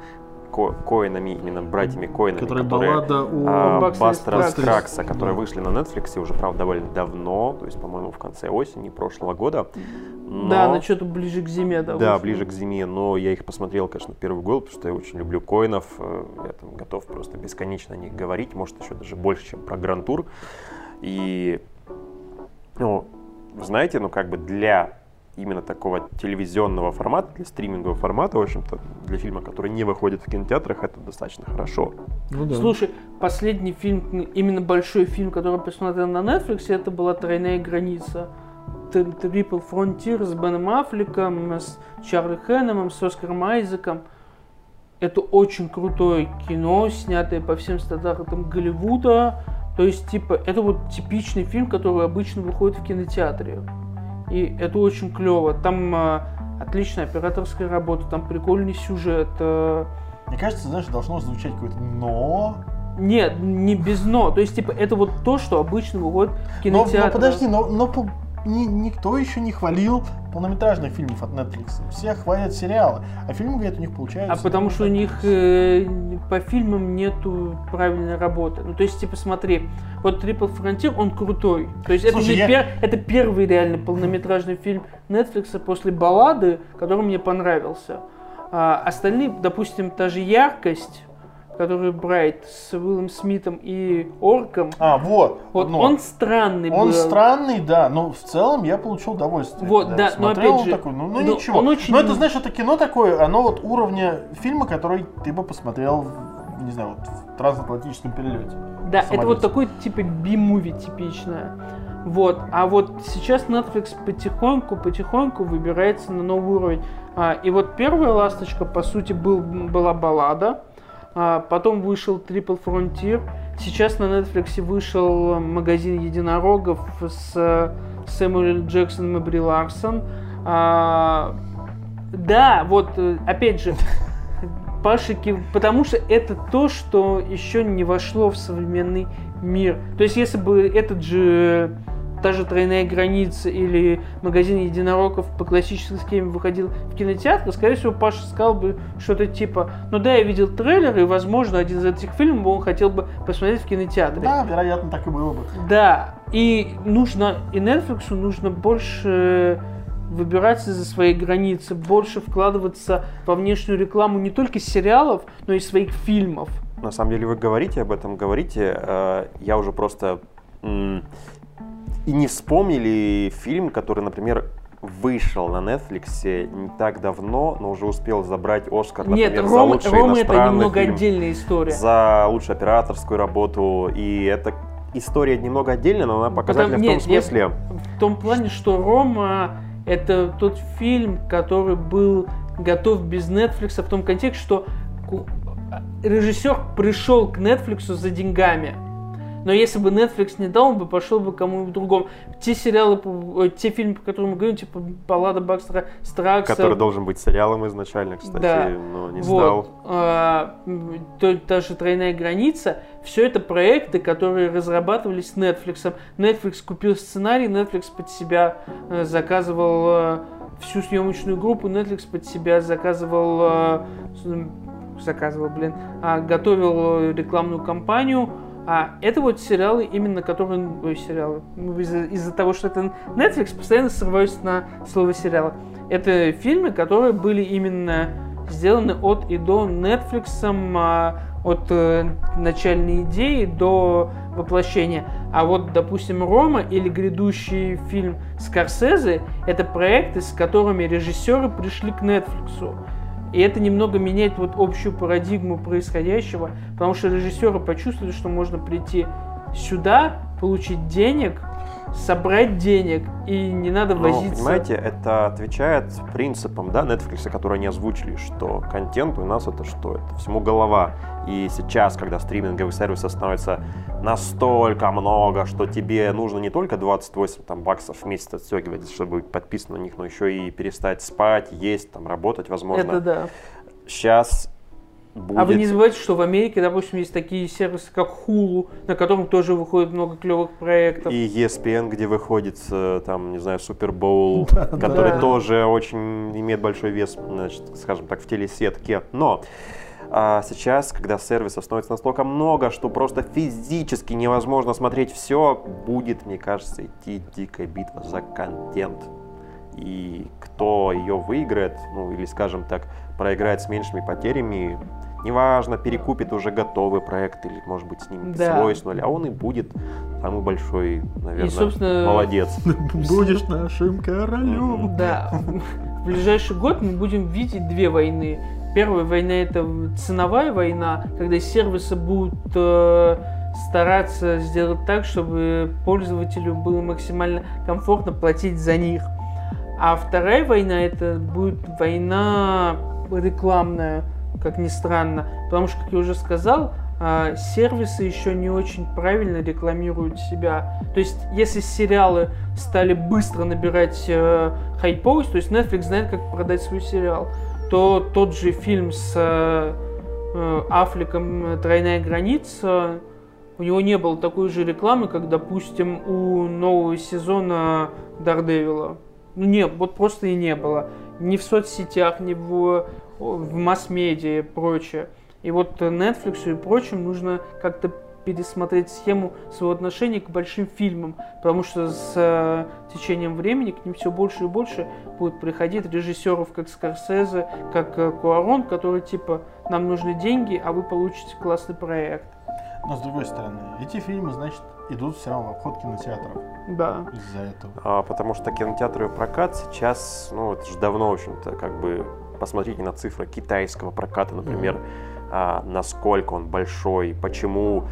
ко- коинами, именно братьями коинами, Которая которые баллада о... а, Бастера. Скракса, которые Да. вышли на Netflix уже, правда, довольно давно, то есть, по-моему, в конце осени прошлого года. Да, Но- что-то ближе к зиме. Да, Да, вышло. ближе к зиме, но я их посмотрел, конечно, первый год, потому что я очень люблю коинов. э, Я там готов просто бесконечно о них говорить, может, еще даже больше, чем про Гран-тур. И, ну, знаете, ну, как бы для именно такого телевизионного формата, для стримингового формата, в общем-то, для фильма, который не выходит в кинотеатрах, это достаточно хорошо. Ну да. Слушай, последний фильм, именно большой фильм, который я посмотрел на Netflix, это была «Тройная граница». Triple Frontier с Беном Аффлеком, с Чарли Хэннемом, с Оскаром Айзеком. Это очень крутое кино, снятое по всем стандартам Голливуда. То есть, типа, это вот типичный фильм, который обычно выходит в кинотеатре. И это очень клево. Там а, отличная операторская работа, там прикольный сюжет. а, Мне кажется, знаешь, должно звучать какое-то но. Нет, не без но. То есть, типа, это вот то, что обычно выходит в Но, кинотеатре. но подожди, но, но ни- никто еще не хвалил полнометражных фильмов от Netflix. Все хвалят сериалы, а фильмы, говорят, у них получаются. А потому что у них э, по фильмам нету правильной работы. Ну, то есть, типа, смотри, вот Triple Frontier, он крутой. То есть, Слушай, это, я- пер- это первый реально полнометражный фильм Netflix после баллады, который мне понравился. А остальные, допустим, та же яркость, который Брайт с Уиллом Смитом и Орком, А, вот. вот но. он странный Он был. странный, да, но в целом я получил удовольствие. Вот, да, но смотрел, опять же, такой, ну, ну но ничего. он очень- Но это, знаешь, это кино такое, оно вот уровня фильма, который ты бы посмотрел, не знаю, вот в трансатлантическом перелете. Да, это вот такой типа би-муви типичное. Вот. А вот сейчас Netflix потихоньку, потихоньку выбирается на новый уровень. А, и вот первая ласточка, по сути, был, была баллада. А, потом вышел Triple Frontier. Сейчас на Netflix вышел магазин единорогов с э, Сэмюэлем Джексоном и Бри Ларсон. А, да, вот, э, опять же, (laughs) Пашики, потому что это то, что еще не вошло в современный мир. То есть, если бы этот же та же тройная граница или магазин единорогов по классической схеме выходил в кинотеатр, скорее всего, Паша сказал бы что-то типа, ну да, я видел трейлер, и, возможно, один из этих фильмов он хотел бы посмотреть в кинотеатре. Да, вероятно, так и было бы. Да, и нужно, и Netflix нужно больше выбираться за свои границы, больше вкладываться во внешнюю рекламу не только сериалов, но и своих фильмов. На самом деле вы говорите об этом, говорите. э, Я уже просто и не вспомнили фильм, который, например, вышел на Netflix не так давно, но уже успел забрать Оскар, Нет, например, за Ром, лучший Рома это иностранный немного фильм, отдельная история. за лучшую операторскую работу. И эта история немного отдельная, но она показательна Потому- в том нет, смысле. В том плане, что Рома это тот фильм, который был готов без Netflix в том контексте, что режиссер пришел к Netflix за деньгами. Но если бы Netflix не дал, он бы пошел бы кому-нибудь другому. Те сериалы, э, те фильмы, по которым мы говорим, типа Баллада Бакстера Стракса, Который должен быть сериалом изначально, кстати, Да. но не вот, стал. а, то, та же тройная граница, все это проекты, которые разрабатывались Netflix. Netflix купил сценарий, Netflix под себя э, заказывал э, всю съемочную группу, Netflix под себя заказывал, заказывал, блин, а, готовил рекламную кампанию. А это вот сериалы, именно которые... Ой, сериалы. Ну, из-за, из-за того, что это Netflix, постоянно срываюсь на слово сериалы. Это фильмы, которые были именно сделаны от и до Netflix, а, от э, начальной идеи до воплощения. А вот, допустим, Рома или грядущий фильм Скорсезе – это проекты, с которыми режиссеры пришли к Netflix. И это немного меняет вот общую парадигму происходящего, потому что режиссеры почувствовали, что можно прийти сюда, получить денег, собрать денег, и не надо возиться. понимаете, это отвечает принципам, да, Netflix, которые они озвучили, что контент у нас это что? Это всему голова. И сейчас, когда стриминговых сервисов становится настолько много, что тебе нужно не только 28 там, баксов в месяц отстегивать, чтобы быть подписан на них, но еще и перестать спать, есть, там, работать, возможно. Это да. Сейчас будет... А вы не забывайте, что в Америке, допустим, есть такие сервисы, как Hulu, на котором тоже выходит много клевых проектов. И ESPN, где выходит, э, там, не знаю, Супербоул, (laughs) Да, который да. тоже очень имеет большой вес, значит, скажем так, в телесетке. Но а, сейчас, когда сервисов становится настолько много, что просто физически невозможно смотреть все, будет, мне кажется, идти дикая битва за контент. И кто ее выиграет, ну или, скажем так, проиграет с меньшими потерями, неважно, перекупит уже готовый проект или, может быть, снимет Да. свой с нуля, он и будет самый большой, наверное, И, собственно, молодец. (laughs) Будешь нашим королем. Да. (laughs) В ближайший год мы будем видеть две войны. Первая война это ценовая война, когда сервисы будут э, стараться сделать так, чтобы пользователю было максимально комфортно платить за них. А вторая война это будет война рекламная, как ни странно. Потому что, как я уже сказал, а, сервисы еще не очень правильно рекламируют себя. То есть, если сериалы стали быстро набирать э, хайповость, то есть Netflix знает, как продать свой сериал, то тот же фильм с э, э, Аффлеком «Тройная граница», у него не было такой же рекламы, как, допустим, у нового сезона Дардевила. Ну, не, вот просто и не было. Ни в соцсетях, ни в, в масс-медиа и прочее. И вот Netflix и прочим нужно как-то пересмотреть схему своего отношения к большим фильмам, потому что с э, течением времени к ним все больше и больше будет приходить режиссеров, как Скорсезе, как э, Куарон, которые типа нам нужны деньги, а вы получите классный проект. Но с другой стороны, эти фильмы, значит, идут все равно в обход кинотеатров Да. из-за этого. А, потому что кинотеатры и прокат сейчас, ну, это же давно, в общем-то, как бы, посмотрите на цифры китайского проката, например, а, насколько он большой, почему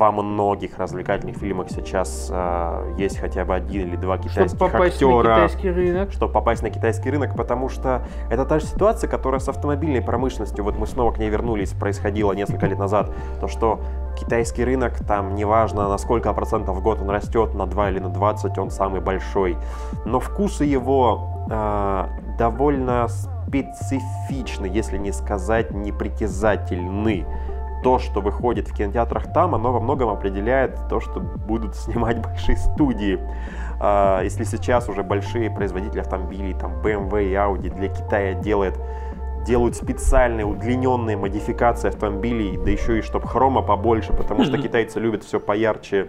во многих развлекательных фильмах сейчас а, есть хотя бы один или два Чтобы китайских на актера, китайский рынок. чтобы попасть на китайский рынок, потому что это та же ситуация, которая с автомобильной промышленностью, вот мы снова к ней вернулись, происходило несколько лет назад, то что китайский рынок, там неважно на сколько процентов в год он растет, на 2 или на 20, он самый большой, но вкусы его а, довольно специфичны, если не сказать непритязательны. То, что выходит в кинотеатрах там, оно во многом определяет то, что будут снимать (laughs) большие студии. А, Если сейчас уже большие производители автомобилей, там BMW и Audi для Китая делают, делают специальные удлиненные модификации автомобилей, да еще и чтобы хрома побольше, потому что китайцы любят все поярче,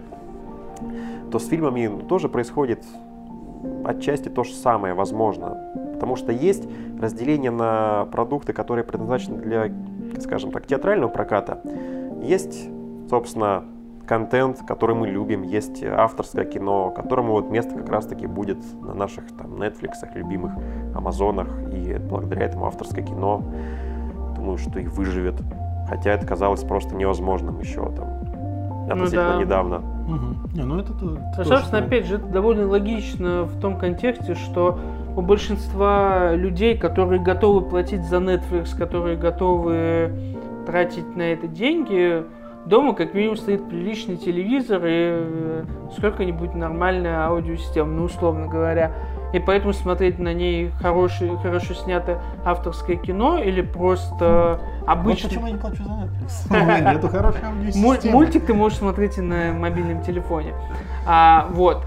то с фильмами тоже происходит отчасти то же самое, возможно. Потому что есть разделение на продукты, которые предназначены для, скажем так, театрального проката. Есть, собственно, контент, который мы любим, есть авторское кино, которому вот место как раз-таки будет на наших там Netflix, любимых Амазонах, и благодаря этому авторское кино, думаю, что и выживет. Хотя это казалось просто невозможным еще там относительно да. недавно. Мгм. Не, ну это, то- это А, тоже собственно, опять же, это довольно логично в том контексте, что у большинства людей, которые готовы платить за Netflix, которые готовы тратить на это деньги, дома как минимум стоит приличный телевизор и э, сколько-нибудь нормальная аудиосистема, ну, условно говоря. И поэтому смотреть на ней хорошее, хорошо снятое авторское кино или просто Вот обычный почему я не плачу за Netflix. (laughs) Нету хорошей аудиосистемы. мультик ты можешь смотреть и на мобильном телефоне. А, вот.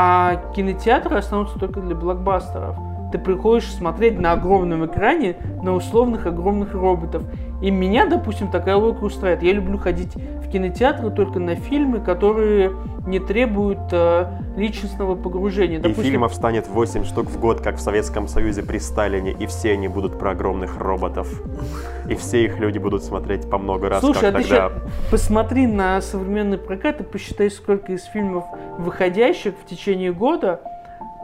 А кинотеатры останутся только для блокбастеров. Ты приходишь смотреть на огромном экране на условных огромных роботов. И меня, допустим, такая логика устраивает. Я люблю ходить в кинотеатры только на фильмы, которые не требуют э, личностного погружения. И Допустим, фильмов станет 8 штук в год, как в Советском Союзе при Сталине, и все они будут про огромных роботов. И все их люди будут смотреть по много раз, Слушай, а ты тогда. посмотри на современный прокат и посчитай, сколько из фильмов, выходящих в течение года,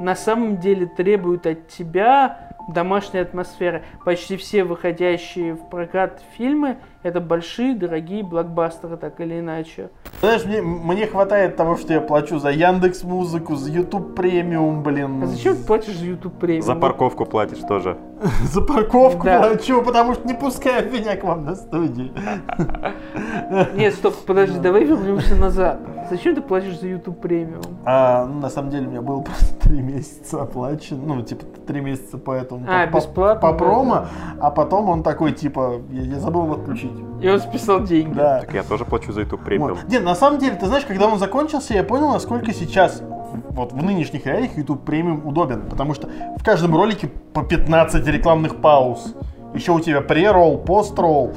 на самом деле требуют от тебя домашней атмосферы. Почти все выходящие в прокат фильмы это большие, дорогие блокбастеры, так или иначе. Знаешь, мне, мне хватает того, что я плачу за Яндекс Музыку, за YouTube премиум, блин. А зачем ты платишь за YouTube премиум? За парковку платишь тоже. (laughs) За парковку Да. плачу, потому что не пускают меня к вам на студии. (laughs) Нет, стоп, подожди, давай вернемся назад. Зачем ты платишь за YouTube премиум? А, ну, на самом деле у меня было (laughs) просто три месяца оплачен, ну, типа, три месяца по этому, А, по, по- бесплатно, по да, промо, а потом он такой, типа, я, я забыл его отключить. И он списал деньги. Да. Так я тоже плачу за YouTube премиум. Вот. Не, на самом деле, ты знаешь, когда он закончился, я понял, насколько сейчас вот в нынешних реалиях YouTube премиум удобен, потому что в каждом ролике по 15 рекламных пауз. Еще у тебя pre-ролл, пост-ролл,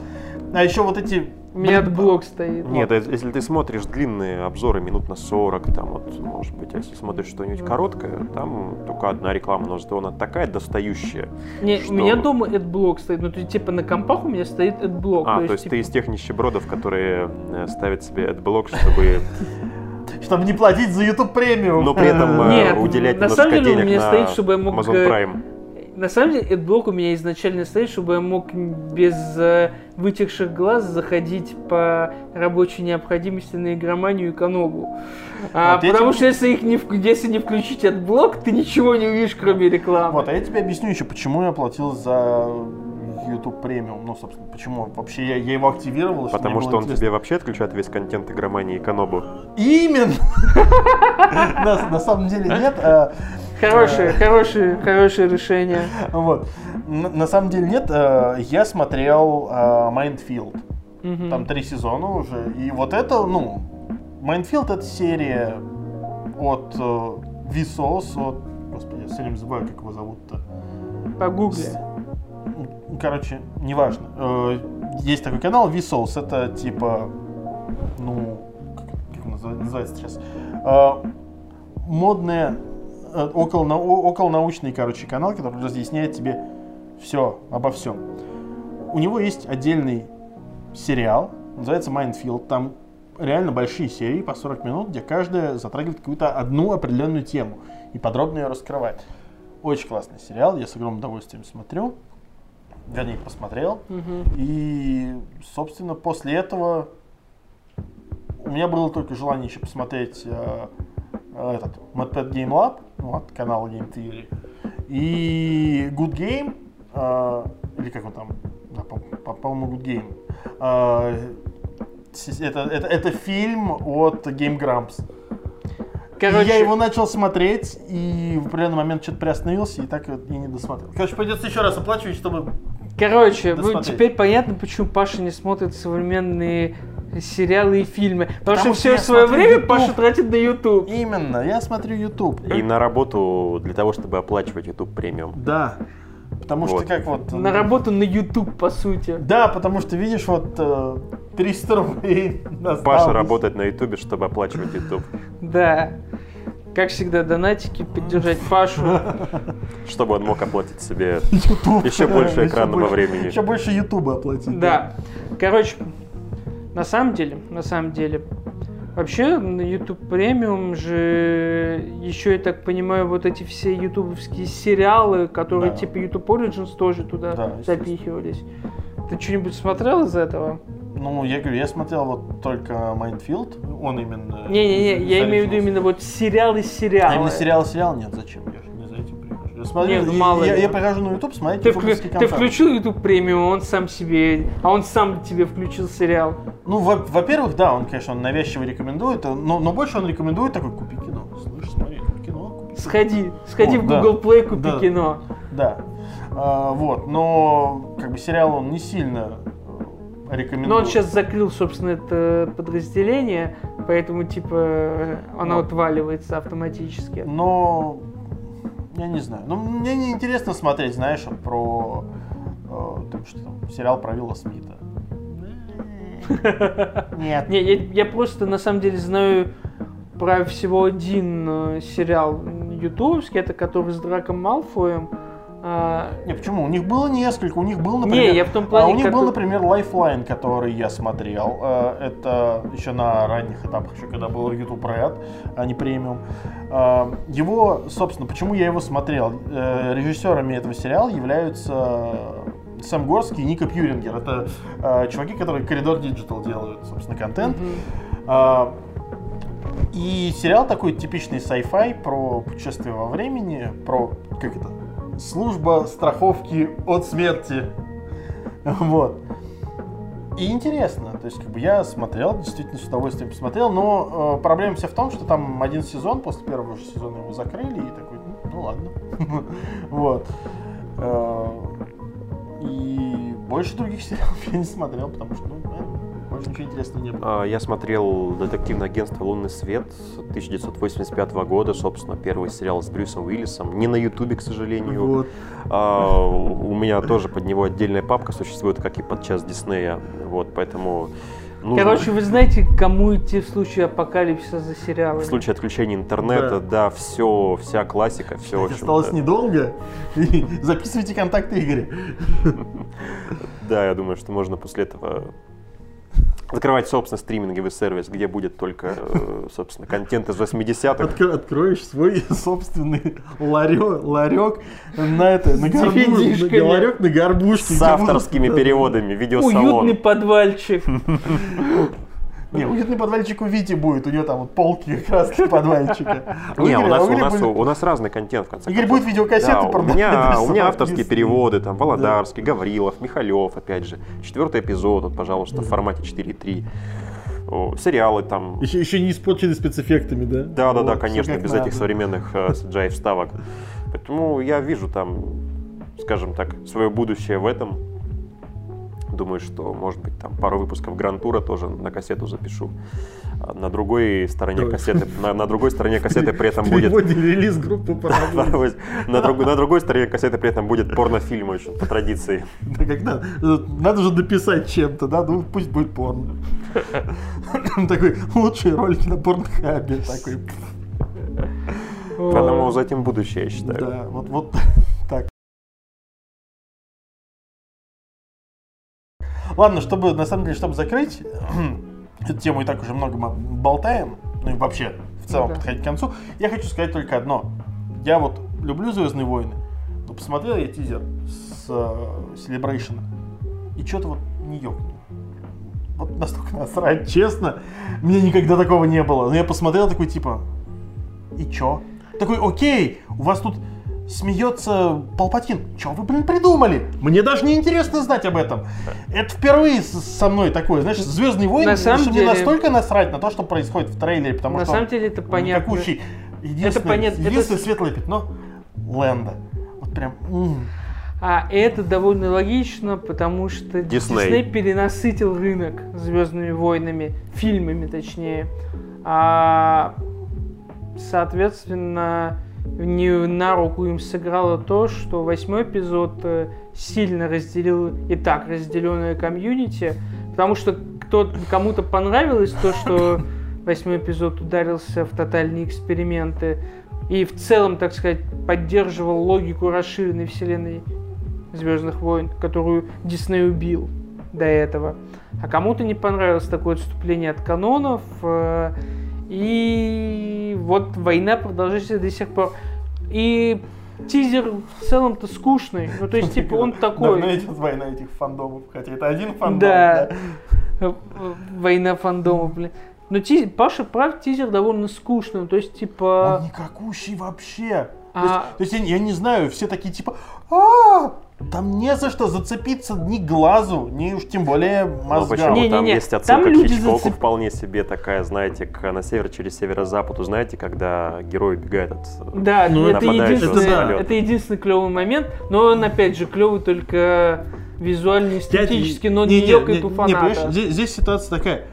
а еще вот эти У меня блок стоит. Нет, э- если ты смотришь длинные обзоры минут на 40, там вот, может быть, а если смотришь что-нибудь короткое, там только одна реклама, но зато она такая достающая. Не, Что? у меня дома AdBlock стоит, ну, то есть, типа, на компах у меня стоит AdBlock. А, то есть типа, ты из тех нищебродов, которые э, ставят себе адблок, чтобы, (laughs) Чтобы не платить за YouTube премиум. но при этом э, Нет, уделять на немножко самом деле у денег меня на стоит, чтобы я мог, Amazon э, Prime. На самом деле, AdBlock у меня изначально стоит, чтобы я мог без э, вытекших глаз заходить по рабочей необходимости на игроманию и каногу. А, Вот потому тебе- что если, их не, если не включить AdBlock, ты ничего не увидишь, кроме рекламы. Вот, а я тебе объясню еще, почему я платил за YouTube премиум. Ну, собственно, почему вообще я, я его активировал. Потому что было он интересно. тебе вообще отключает весь контент игромании и канобу. Именно! (laughs) На на самом деле нет. Хорошее, хорошее, хорошее решение. Вот. На самом деле нет. а, Я смотрел Mindfield. Мгм. Там три сезона уже. И вот это, ну, Mindfield это серия от э, Vsauce, от... Господи, я все время забываю, как его зовут-то. Погугли. Короче, неважно. Э, Есть такой канал Vsauce, это типа, ну, как, как называется сейчас? Э, Модная, э, около, околонаучный, короче, канал, который разъясняет тебе все обо всем. У него есть отдельный сериал, называется Mindfield. Там реально большие серии по 40 минут, где каждая затрагивает какую-то одну определенную тему и подробно ее раскрывает. Очень классный сериал, я с огромным удовольствием смотрю. Вернее, посмотрел. Мгм. И, собственно, после этого у меня было только желание еще посмотреть э, этот MadPad Game Lab, вот, канал Game Theory, и Good Game, э, или как он там, да, по- по- по-моему, Good Game. Э, это, это, это фильм от Game Grumps. И Короче, я его начал смотреть, и в определенный момент что-то приостановился, и так вот и не досмотрел. Короче, придется еще раз оплачивать, чтобы короче, вы- досмотреть. теперь понятно, почему Паша не смотрит современные сериалы и фильмы. Потому, Потому что что все свое время YouTube. Паша тратит на YouTube. Именно, я смотрю YouTube. И на работу для того, чтобы оплачивать YouTube премиум. Да. Потому Вот. что как вот... На работу на YouTube, по сути. Да, потому что видишь, вот э, 300 рублей (laughs) осталось. Паша работает на YouTube, чтобы оплачивать YouTube. Да. Как всегда, донатики, поддержать Пашу. (laughs) Чтобы он мог оплатить себе YouTube. еще больше экранного времени. Еще больше Ютуба оплатить. Да. Короче, на самом деле, на самом деле, вообще на YouTube Premium же еще, я так понимаю, вот эти все ютубовские сериалы, которые Да. типа YouTube Originals тоже туда Да, запихивались. Ты что-нибудь смотрел из этого? Ну, я говорю, я смотрел вот только Mind Field, он именно... Не-не-не, я имею в виду именно вот сериалы сериалы. А именно сериал-сериал? Нет, зачем? Я же не за этим прихожу. Я смотрю, Нет, ну, мало я, я прихожу на YouTube смотреть Ты, вклю- ты включил YouTube премиум, он сам себе, а он сам тебе включил сериал. Ну, во- во-первых, да, он, конечно, он навязчиво рекомендует, но, но больше он рекомендует такой, купи кино. Слышь, смотри, кино, купи. Сходи, сходи Вот, в да. Google Play, купи Да. кино. Да. А, вот, но как бы сериал он не сильно рекомендует. Но он сейчас закрыл, собственно, это подразделение, поэтому, типа, оно Вот. отваливается автоматически. Но я не знаю. Ну, мне не интересно смотреть, знаешь, вот про э, там, что там, сериал про Вилла Смита. (laughs) Нет. Не, я, я просто, на самом деле, знаю про всего один э, сериал ютубовский, это который с Драком Малфоем. А, Не, почему? У них было несколько. У них был, например... Не, я в том плане, а, у них как- был, например, Lifeline, который я смотрел. Э, Это еще на ранних этапах, еще когда был YouTube Red, а не премиум. Э, Его, собственно, почему я его смотрел? Э, Режиссерами этого сериала являются Сэм Горский и Ника Пьюрингер. Это чуваки, которые Коридор Digital делают, собственно, контент. А, И сериал такой типичный sci-fi про путешествие во времени, про, как это, служба страховки от смерти. Вот. И интересно, то есть как бы я смотрел, действительно с удовольствием посмотрел, но э, проблема вся в том, что там один сезон, после первого же сезона его закрыли, и такой, ну, ну ладно. (laughs) Вот. Э, И больше других (laughs) сериалов я не смотрел, потому что, ну, больше ничего интересного не было. А, Я смотрел детективное агентство «Лунный свет» 1985 года, собственно, первый сериал с Брюсом Уиллисом. Не на Ютубе, к сожалению. Вот. А, у меня тоже под него отдельная папка существует, как и под час Диснея. Вот, поэтому нужно. Короче, вы знаете, кому идти в случае апокалипсиса за сериалы? В случае отключения интернета, да, все, вся классика, все, общем. Осталось недолго. Записывайте контакты Игоря. (laughs) Да, я думаю, что можно после этого закрывать, собственно, стриминговый сервис, где будет только, э, собственно, контент из 80-х. Откро- откроешь свой собственный ларек, ларек на это, на горбу- DVD-шками. на- ларек на горбушке. С авторскими переводами, Уютный видеосалон. подвальчик. (laughs) Не, уютный подвальчик у Вити будет, у него там вот полки (laughs) как раз для подвальчика. Не, у нас, у, нас, будет- у нас разный контент, в конце Игорь будет видеокассеты Да, у продавать, меня, у меня авторские переводы, там, Володарский, Гаврилов, Михалев, опять же. Четвертый эпизод, вот, пожалуйста, в формате 4.3. О, Сериалы там. Еще, еще не испорчены спецэффектами, да? Да, да, да, Вот, конечно, без надо. этих современных э, CGI вставок. Поэтому я вижу там, скажем так, свое будущее в этом. Думаю, что, может быть, там пару выпусков Грантура тоже на кассету запишу. А На другой стороне Ой. кассеты, на, на другой стороне кассеты при этом будет релиз группы на, друг- на другой стороне кассеты при этом будет порнофильм очень по традиции. Да как надо, надо же дописать чем-то, да, ну пусть будет порно. (coughs) Такой лучшие ролики на порнхабе, такой. Поэтому за этим будущее, я считаю. Да, вот, вот Ладно, чтобы, на самом деле, чтобы закрыть (clears throat) эту тему, и так уже много болтаем, ну и вообще в целом Да. подходить к концу, я хочу сказать только одно. Я вот люблю «Звездные войны», но посмотрел я тизер с э, Celebration, и что-то вот не ёкнуло. Вот настолько насрать, честно, мне никогда такого не было. Но я посмотрел такой, типа, и чё? Такой, окей, у вас тут смеется Палпатин. Чё вы, блин, придумали? Мне даже не интересно знать об этом. Это впервые со мной такое, знаешь, Звездные войны, На самом что мне деле- настолько насрать на то, что происходит в трейлере, потому На что самом он деле это понятно. никакущий. Единственное, понятно, это единственное с- светлое пятно Лэнда. Вот прям... А это довольно логично, потому что Дисней. Дисней перенасытил рынок Звездными войнами, фильмами точнее. А, соответственно, не на руку им сыграло то, что восьмой эпизод э, сильно разделил и так разделенное комьюнити, потому что кто, кому-то понравилось то, что восьмой эпизод ударился в тотальные эксперименты и в целом, так сказать, поддерживал логику расширенной вселенной Звездных войн, которую Дисней убил до этого. А кому-то не понравилось такое отступление от канонов. И вот война продолжается до сих пор. И тизер в целом-то скучный. Ну, то есть, типа, он такой... Давно идет война этих фандомов, хотя это один фандом. Да. Война фандома, блин. Но тизер, Паша прав, тизер довольно скучный. Ну, То есть, Он типа... никакущий вообще. То А- есть, то есть я, я не знаю, все такие типа, а там не за что зацепиться ни глазу, ни уж тем более Ну, мозгам. почему? Не-не-не, Там есть там отсылка к люди Хичкоку зацеп- вполне себе такая, знаете, к на север через северо-запад. Знаете, когда герой убегает от... Да, Ну, это, единственный, самолета. это единственный клевый момент, но он опять же клевый только визуально, эстетически, но не, ёкает у фаната. понимаешь, здесь, здесь ситуация такая.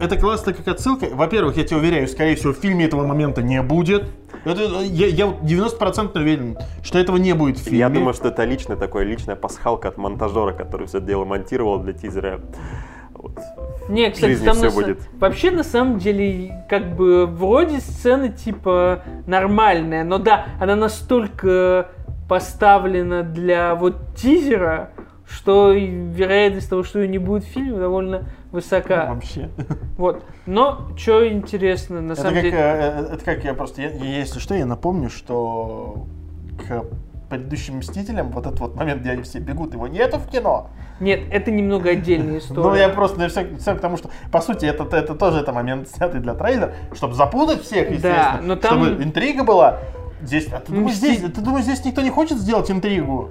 Это классно как отсылка. Во-первых, я тебе уверяю, скорее всего, в фильме этого момента не будет. Это, я, я вот 90% уверен, что этого не будет в фильме. Я думаю, что это личная такое личная пасхалка от монтажера, который все это дело монтировал для тизера. Вот. Не, кстати, жизни там всё на будет. вообще на самом деле как бы вроде сцена типа нормальная, но да, она настолько поставлена для вот тизера, что вероятность того, что ее не будет в фильме, довольно высока. Вообще. (laughs) Вот. Но что интересно, на Это самом как, деле. э, это как я просто, я- если что, я напомню, что к предыдущим Мстителям вот этот вот момент, где они все бегут, его нету в кино. Нет, это немного отдельная история. (laughs) Ну, я просто на всякий всяк, потому что, по сути, это, это тоже это момент (laughs) снятый для трейлера, чтобы запутать всех, естественно, но там- чтобы интрига была. Здесь, а ты думаешь, здесь, ты думаешь, здесь никто не хочет сделать интригу?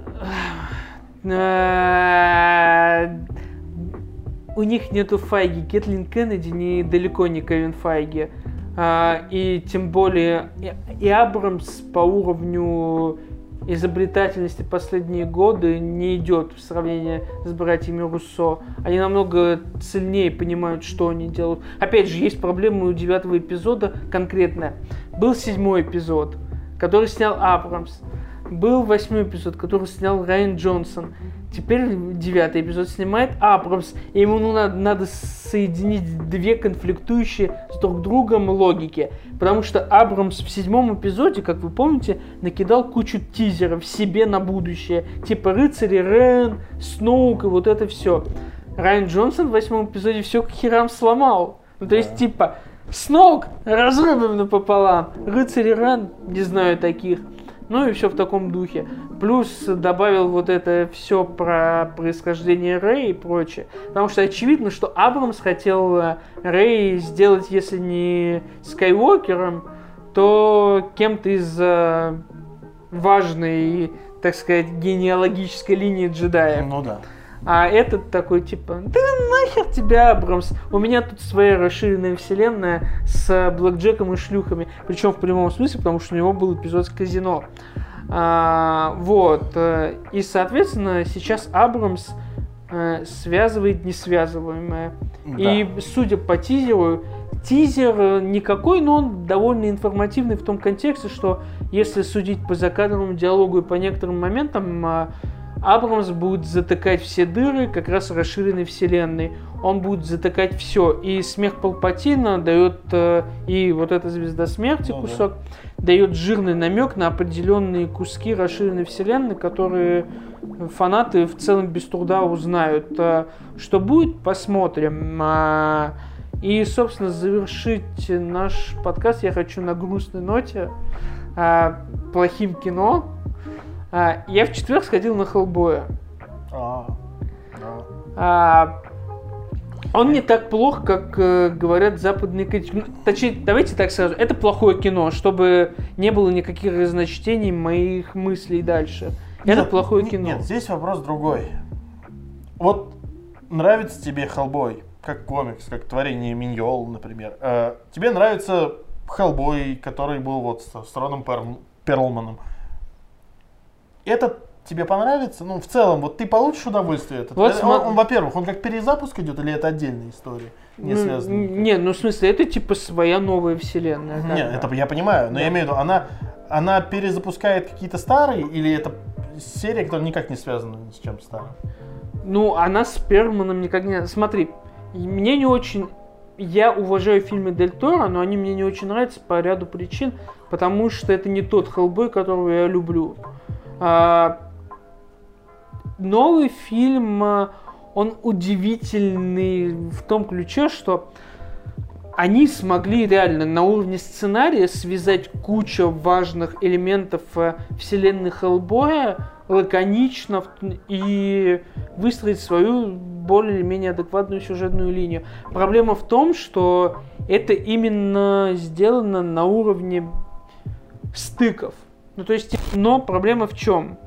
У них нету Файги. Кэтлин Кеннеди не, далеко не Кевин Файги. А, И тем более и- и Абрамс по уровню изобретательности последние годы не идет в сравнении с братьями Руссо. Они намного сильнее понимают, что они делают. Опять же, есть проблема у девятого эпизода конкретно. Был седьмой эпизод, который снял Абрамс. Был восьмой эпизод, который снял Райан Джонсон. Теперь девятый эпизод снимает Абрамс, и ему ну, надо, надо соединить две конфликтующие с друг другом логики. Потому что Абрамс в седьмом эпизоде, как вы помните, накидал кучу тизеров себе на будущее. Типа рыцари Рен, Сноук и вот это все. Райан Джонсон в восьмом эпизоде все к херам сломал. Ну, то есть, типа, Сноук разрубим напополам. Рыцари Рен, не знаю таких. Ну и все в таком духе. Плюс добавил вот это все про происхождение Рэй и прочее. Потому что очевидно, что Абрамс хотел э, Рэй сделать, если не Скайуокером, то кем-то из э, важной, так сказать, генеалогической линии джедаев. Ну да. А этот такой, типа, да нахер тебя, Абрамс. У меня тут своя расширенная вселенная с блэкджеком и шлюхами. Причем в прямом смысле, потому что у него был эпизод с казино. А, вот. Э, и, соответственно, сейчас Абрамс э, связывает несвязываемое. Да. И, судя по тизеру, тизер э, никакой, но он довольно информативный в том контексте, что если судить по закадровому диалогу и по некоторым моментам, а, Абрамс будет затыкать все дыры как раз расширенной вселенной. Он будет затыкать все. И смех Палпатина дает, э, и вот эта звезда смерти Ну да. кусок, дает жирный намек на определенные куски расширенной вселенной, которые фанаты в целом без труда узнают. Э, Что будет, посмотрим. А, И, собственно, завершить наш подкаст я хочу на грустной ноте плохим кино. А, Я в четверг сходил на Хеллбоя. А, да. А, он не так плох, как э, говорят западные критики. Ну, Точнее, давайте так сразу. Это плохое кино, чтобы не было никаких разночтений моих мыслей дальше. Это Нет, плохое не- кино. Нет, здесь вопрос другой. Вот нравится тебе Хеллбой, как комикс, как творение Миньол, например. Э, тебе нравится Хеллбой, который был вот с, с Роном Перл- Перлманом. Это тебе понравится? Ну, в целом, вот ты получишь удовольствие от этого? Вот он, он, во-первых, он как перезапуск идет или это отдельная история? Не Ну, связанная? Не, ну в смысле, это типа своя новая вселенная. бы. это я понимаю, но я имею в виду, она, она перезапускает какие-то старые или это серия, которая никак не связана ни с чем старым? Ну, она с Перманом никак не... Смотри, мне не очень... Я уважаю фильмы Дель Торо, но они мне не очень нравятся по ряду причин, потому что это не тот Хеллбой, которого я люблю. А, новый фильм, а, он удивительный в том ключе, что они смогли реально на уровне сценария связать кучу важных элементов э, вселенной Хеллбоя лаконично и выстроить свою более или менее адекватную сюжетную линию. Проблема в том, что это именно сделано на уровне стыков. Ну, то есть, но проблема в чем?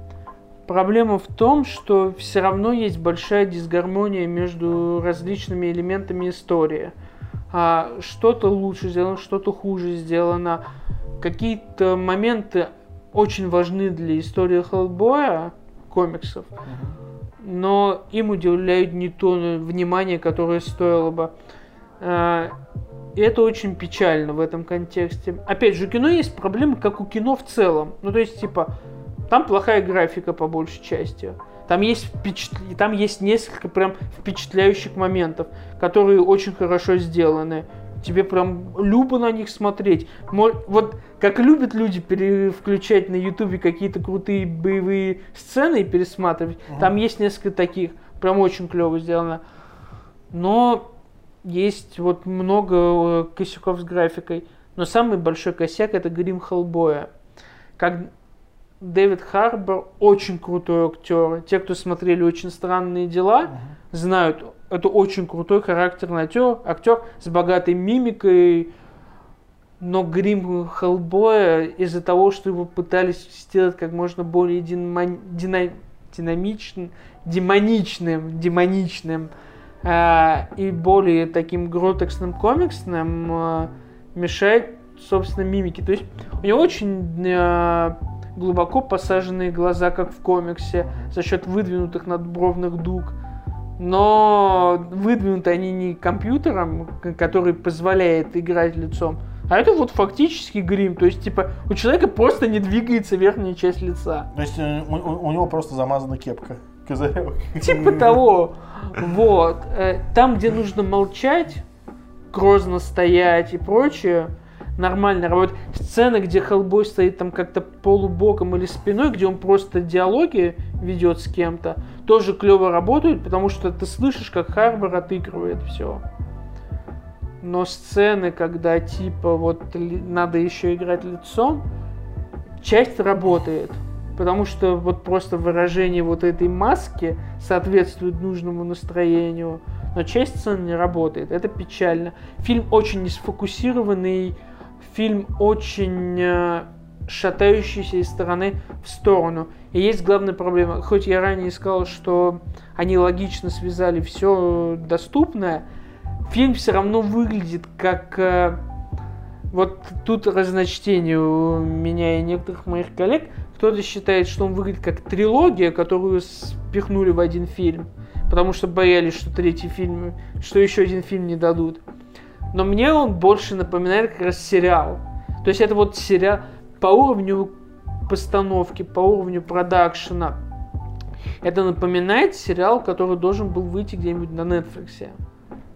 Проблема в том, что все равно есть большая дисгармония между различными элементами истории. А, что-то лучше сделано, что-то хуже сделано. Какие-то моменты очень важны для истории Хеллбоя, комиксов, но им уделяют не то внимание, которое стоило бы. И это очень печально в этом контексте. Опять же, у кино есть проблемы, как у кино в целом. Ну, то есть, типа, там плохая графика по большей части. Там есть, впечатл- там есть несколько прям впечатляющих моментов, которые очень хорошо сделаны. Тебе прям любо на них смотреть. Мо- Вот как любят люди переключать на ютубе какие-то крутые боевые сцены и пересматривать, там есть несколько таких. Прям очень клево сделано. Но есть вот много э, косяков с графикой. Но самый большой косяк это грим Хеллбоя. Как Дэвид Харбор очень крутой актер. Те, кто смотрели очень странные дела, знают, это очень крутой характерный актер, актер с богатой мимикой. Но грим Хеллбоя из-за того, что его пытались сделать как можно более динамичным, динамичным, демоничным, демоничным и более таким гротексным комиксным, э, мешает, собственно, мимике. То есть у него очень э, глубоко посаженные глаза, как в комиксе, за счет выдвинутых надбровных дуг. Но выдвинуты они не компьютером, который позволяет играть лицом, а это вот фактически грим. То есть, типа, у человека просто не двигается верхняя часть лица. То есть э, у, у- у него просто замазана кепка. Козырек. Типа того. Вот. Э, Там, где нужно молчать, грозно стоять и прочее, нормально работает. Сцены, где Хеллбой стоит там как-то полубоком или спиной, где он просто диалоги ведет с кем-то, тоже клево работают, потому что ты слышишь, как Харбор отыгрывает все. Но сцены, когда типа вот надо еще играть лицом, часть работает. Потому что вот просто выражение вот этой маски соответствует нужному настроению, но часть сцен не работает. Это печально. Фильм очень не сфокусированный, фильм очень э, шатающийся из стороны в сторону. И есть главная проблема. Хоть я ранее сказал, что они логично связали все доступное, фильм все равно выглядит как... э, вот тут разночтение у меня и некоторых моих коллег. Кто-то считает, что он выглядит как трилогия, которую спихнули в один фильм, потому что боялись, что третий фильм, что еще один фильм не дадут. Но мне он больше напоминает как раз сериал. То есть это вот сериал по уровню постановки, по уровню продакшена. Это напоминает сериал, который должен был выйти где-нибудь на Netflix.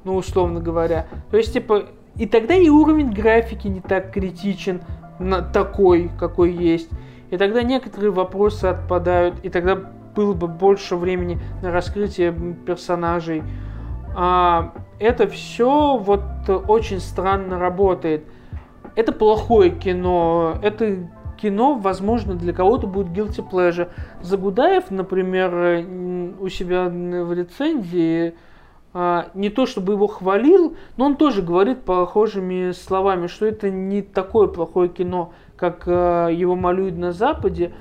Ну, условно говоря. То есть, типа, и тогда и уровень графики не так критичен, на такой, какой есть. И тогда некоторые вопросы отпадают, и тогда было бы больше времени на раскрытие персонажей. А, это все вот очень странно работает. Это плохое кино. Это кино, возможно, для кого-то будет guilty pleasure. Загудаев, например, у себя в рецензии а, не то чтобы его хвалил, но он тоже говорит похожими словами, что это не такое плохое кино, как э, его малюют на Западе,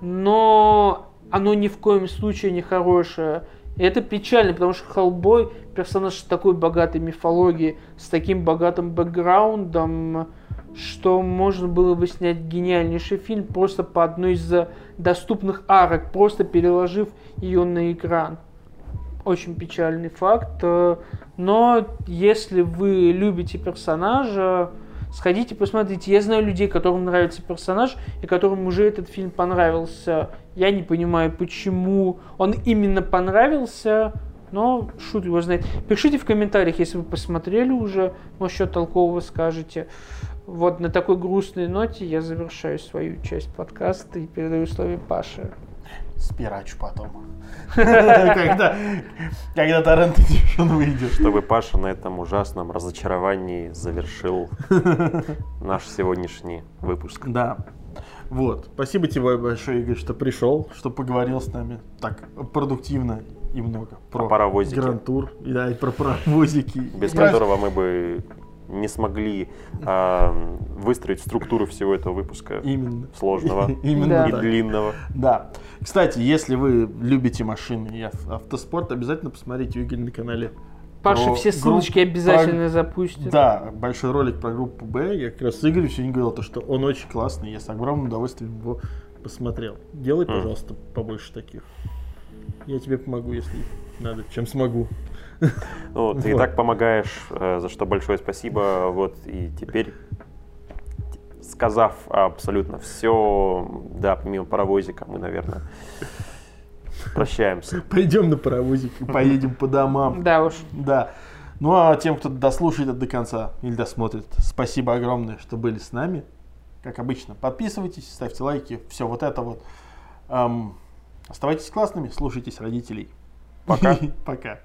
но оно ни в коем случае не хорошее. И это печально, потому что Хеллбой персонаж с такой богатой мифологией, с таким богатым бэкграундом, что можно было бы снять гениальнейший фильм просто по одной из э, доступных арок, просто переложив ее на экран. Очень печальный факт. э, Но если вы любите персонажа, сходите посмотрите. Я знаю людей, которым нравится персонаж, и которым уже этот фильм понравился. Я не понимаю, почему он именно понравился, но шут его знает. Пишите в комментариях, если вы посмотрели уже, может, что толкового скажете. Вот на такой грустной ноте я завершаю свою часть подкаста и передаю слово Паше. Спирачу потом. Когда торрент Edition выйдет. Чтобы Паша на этом ужасном разочаровании завершил наш сегодняшний выпуск. Да. Вот. Спасибо тебе большое, Игорь, что пришел, что поговорил с нами так продуктивно и много Про паровозики. Грантур, да, и про паровозики. Без которого мы бы не смогли а, выстроить структуру всего этого выпуска Именно. сложного (laughs) Именно и длинного. Да. Кстати, если вы любите машины и ав- автоспорт, обязательно посмотрите Игоря на канале. Паша все групп- ссылочки обязательно про- запустит. Да, большой ролик про группу Б. Я как раз с Игорем сегодня говорил, то, что он очень классный. Я с огромным удовольствием его посмотрел. Делай, пожалуйста, побольше таких. Я тебе помогу, если надо, чем смогу. Ну, ты и Вот. так помогаешь, э, за что большое спасибо. Вот и теперь, сказав абсолютно все, да, помимо паровозика, мы, наверное, прощаемся. Пойдем на паровозик и поедем по домам. Да уж. Да. Ну а тем, кто дослушает это до конца или досмотрит, спасибо огромное, что были с нами. Как обычно, подписывайтесь, ставьте лайки, все вот это вот. Эм, оставайтесь классными, слушайтесь родителей. Пока. (laughs) Пока.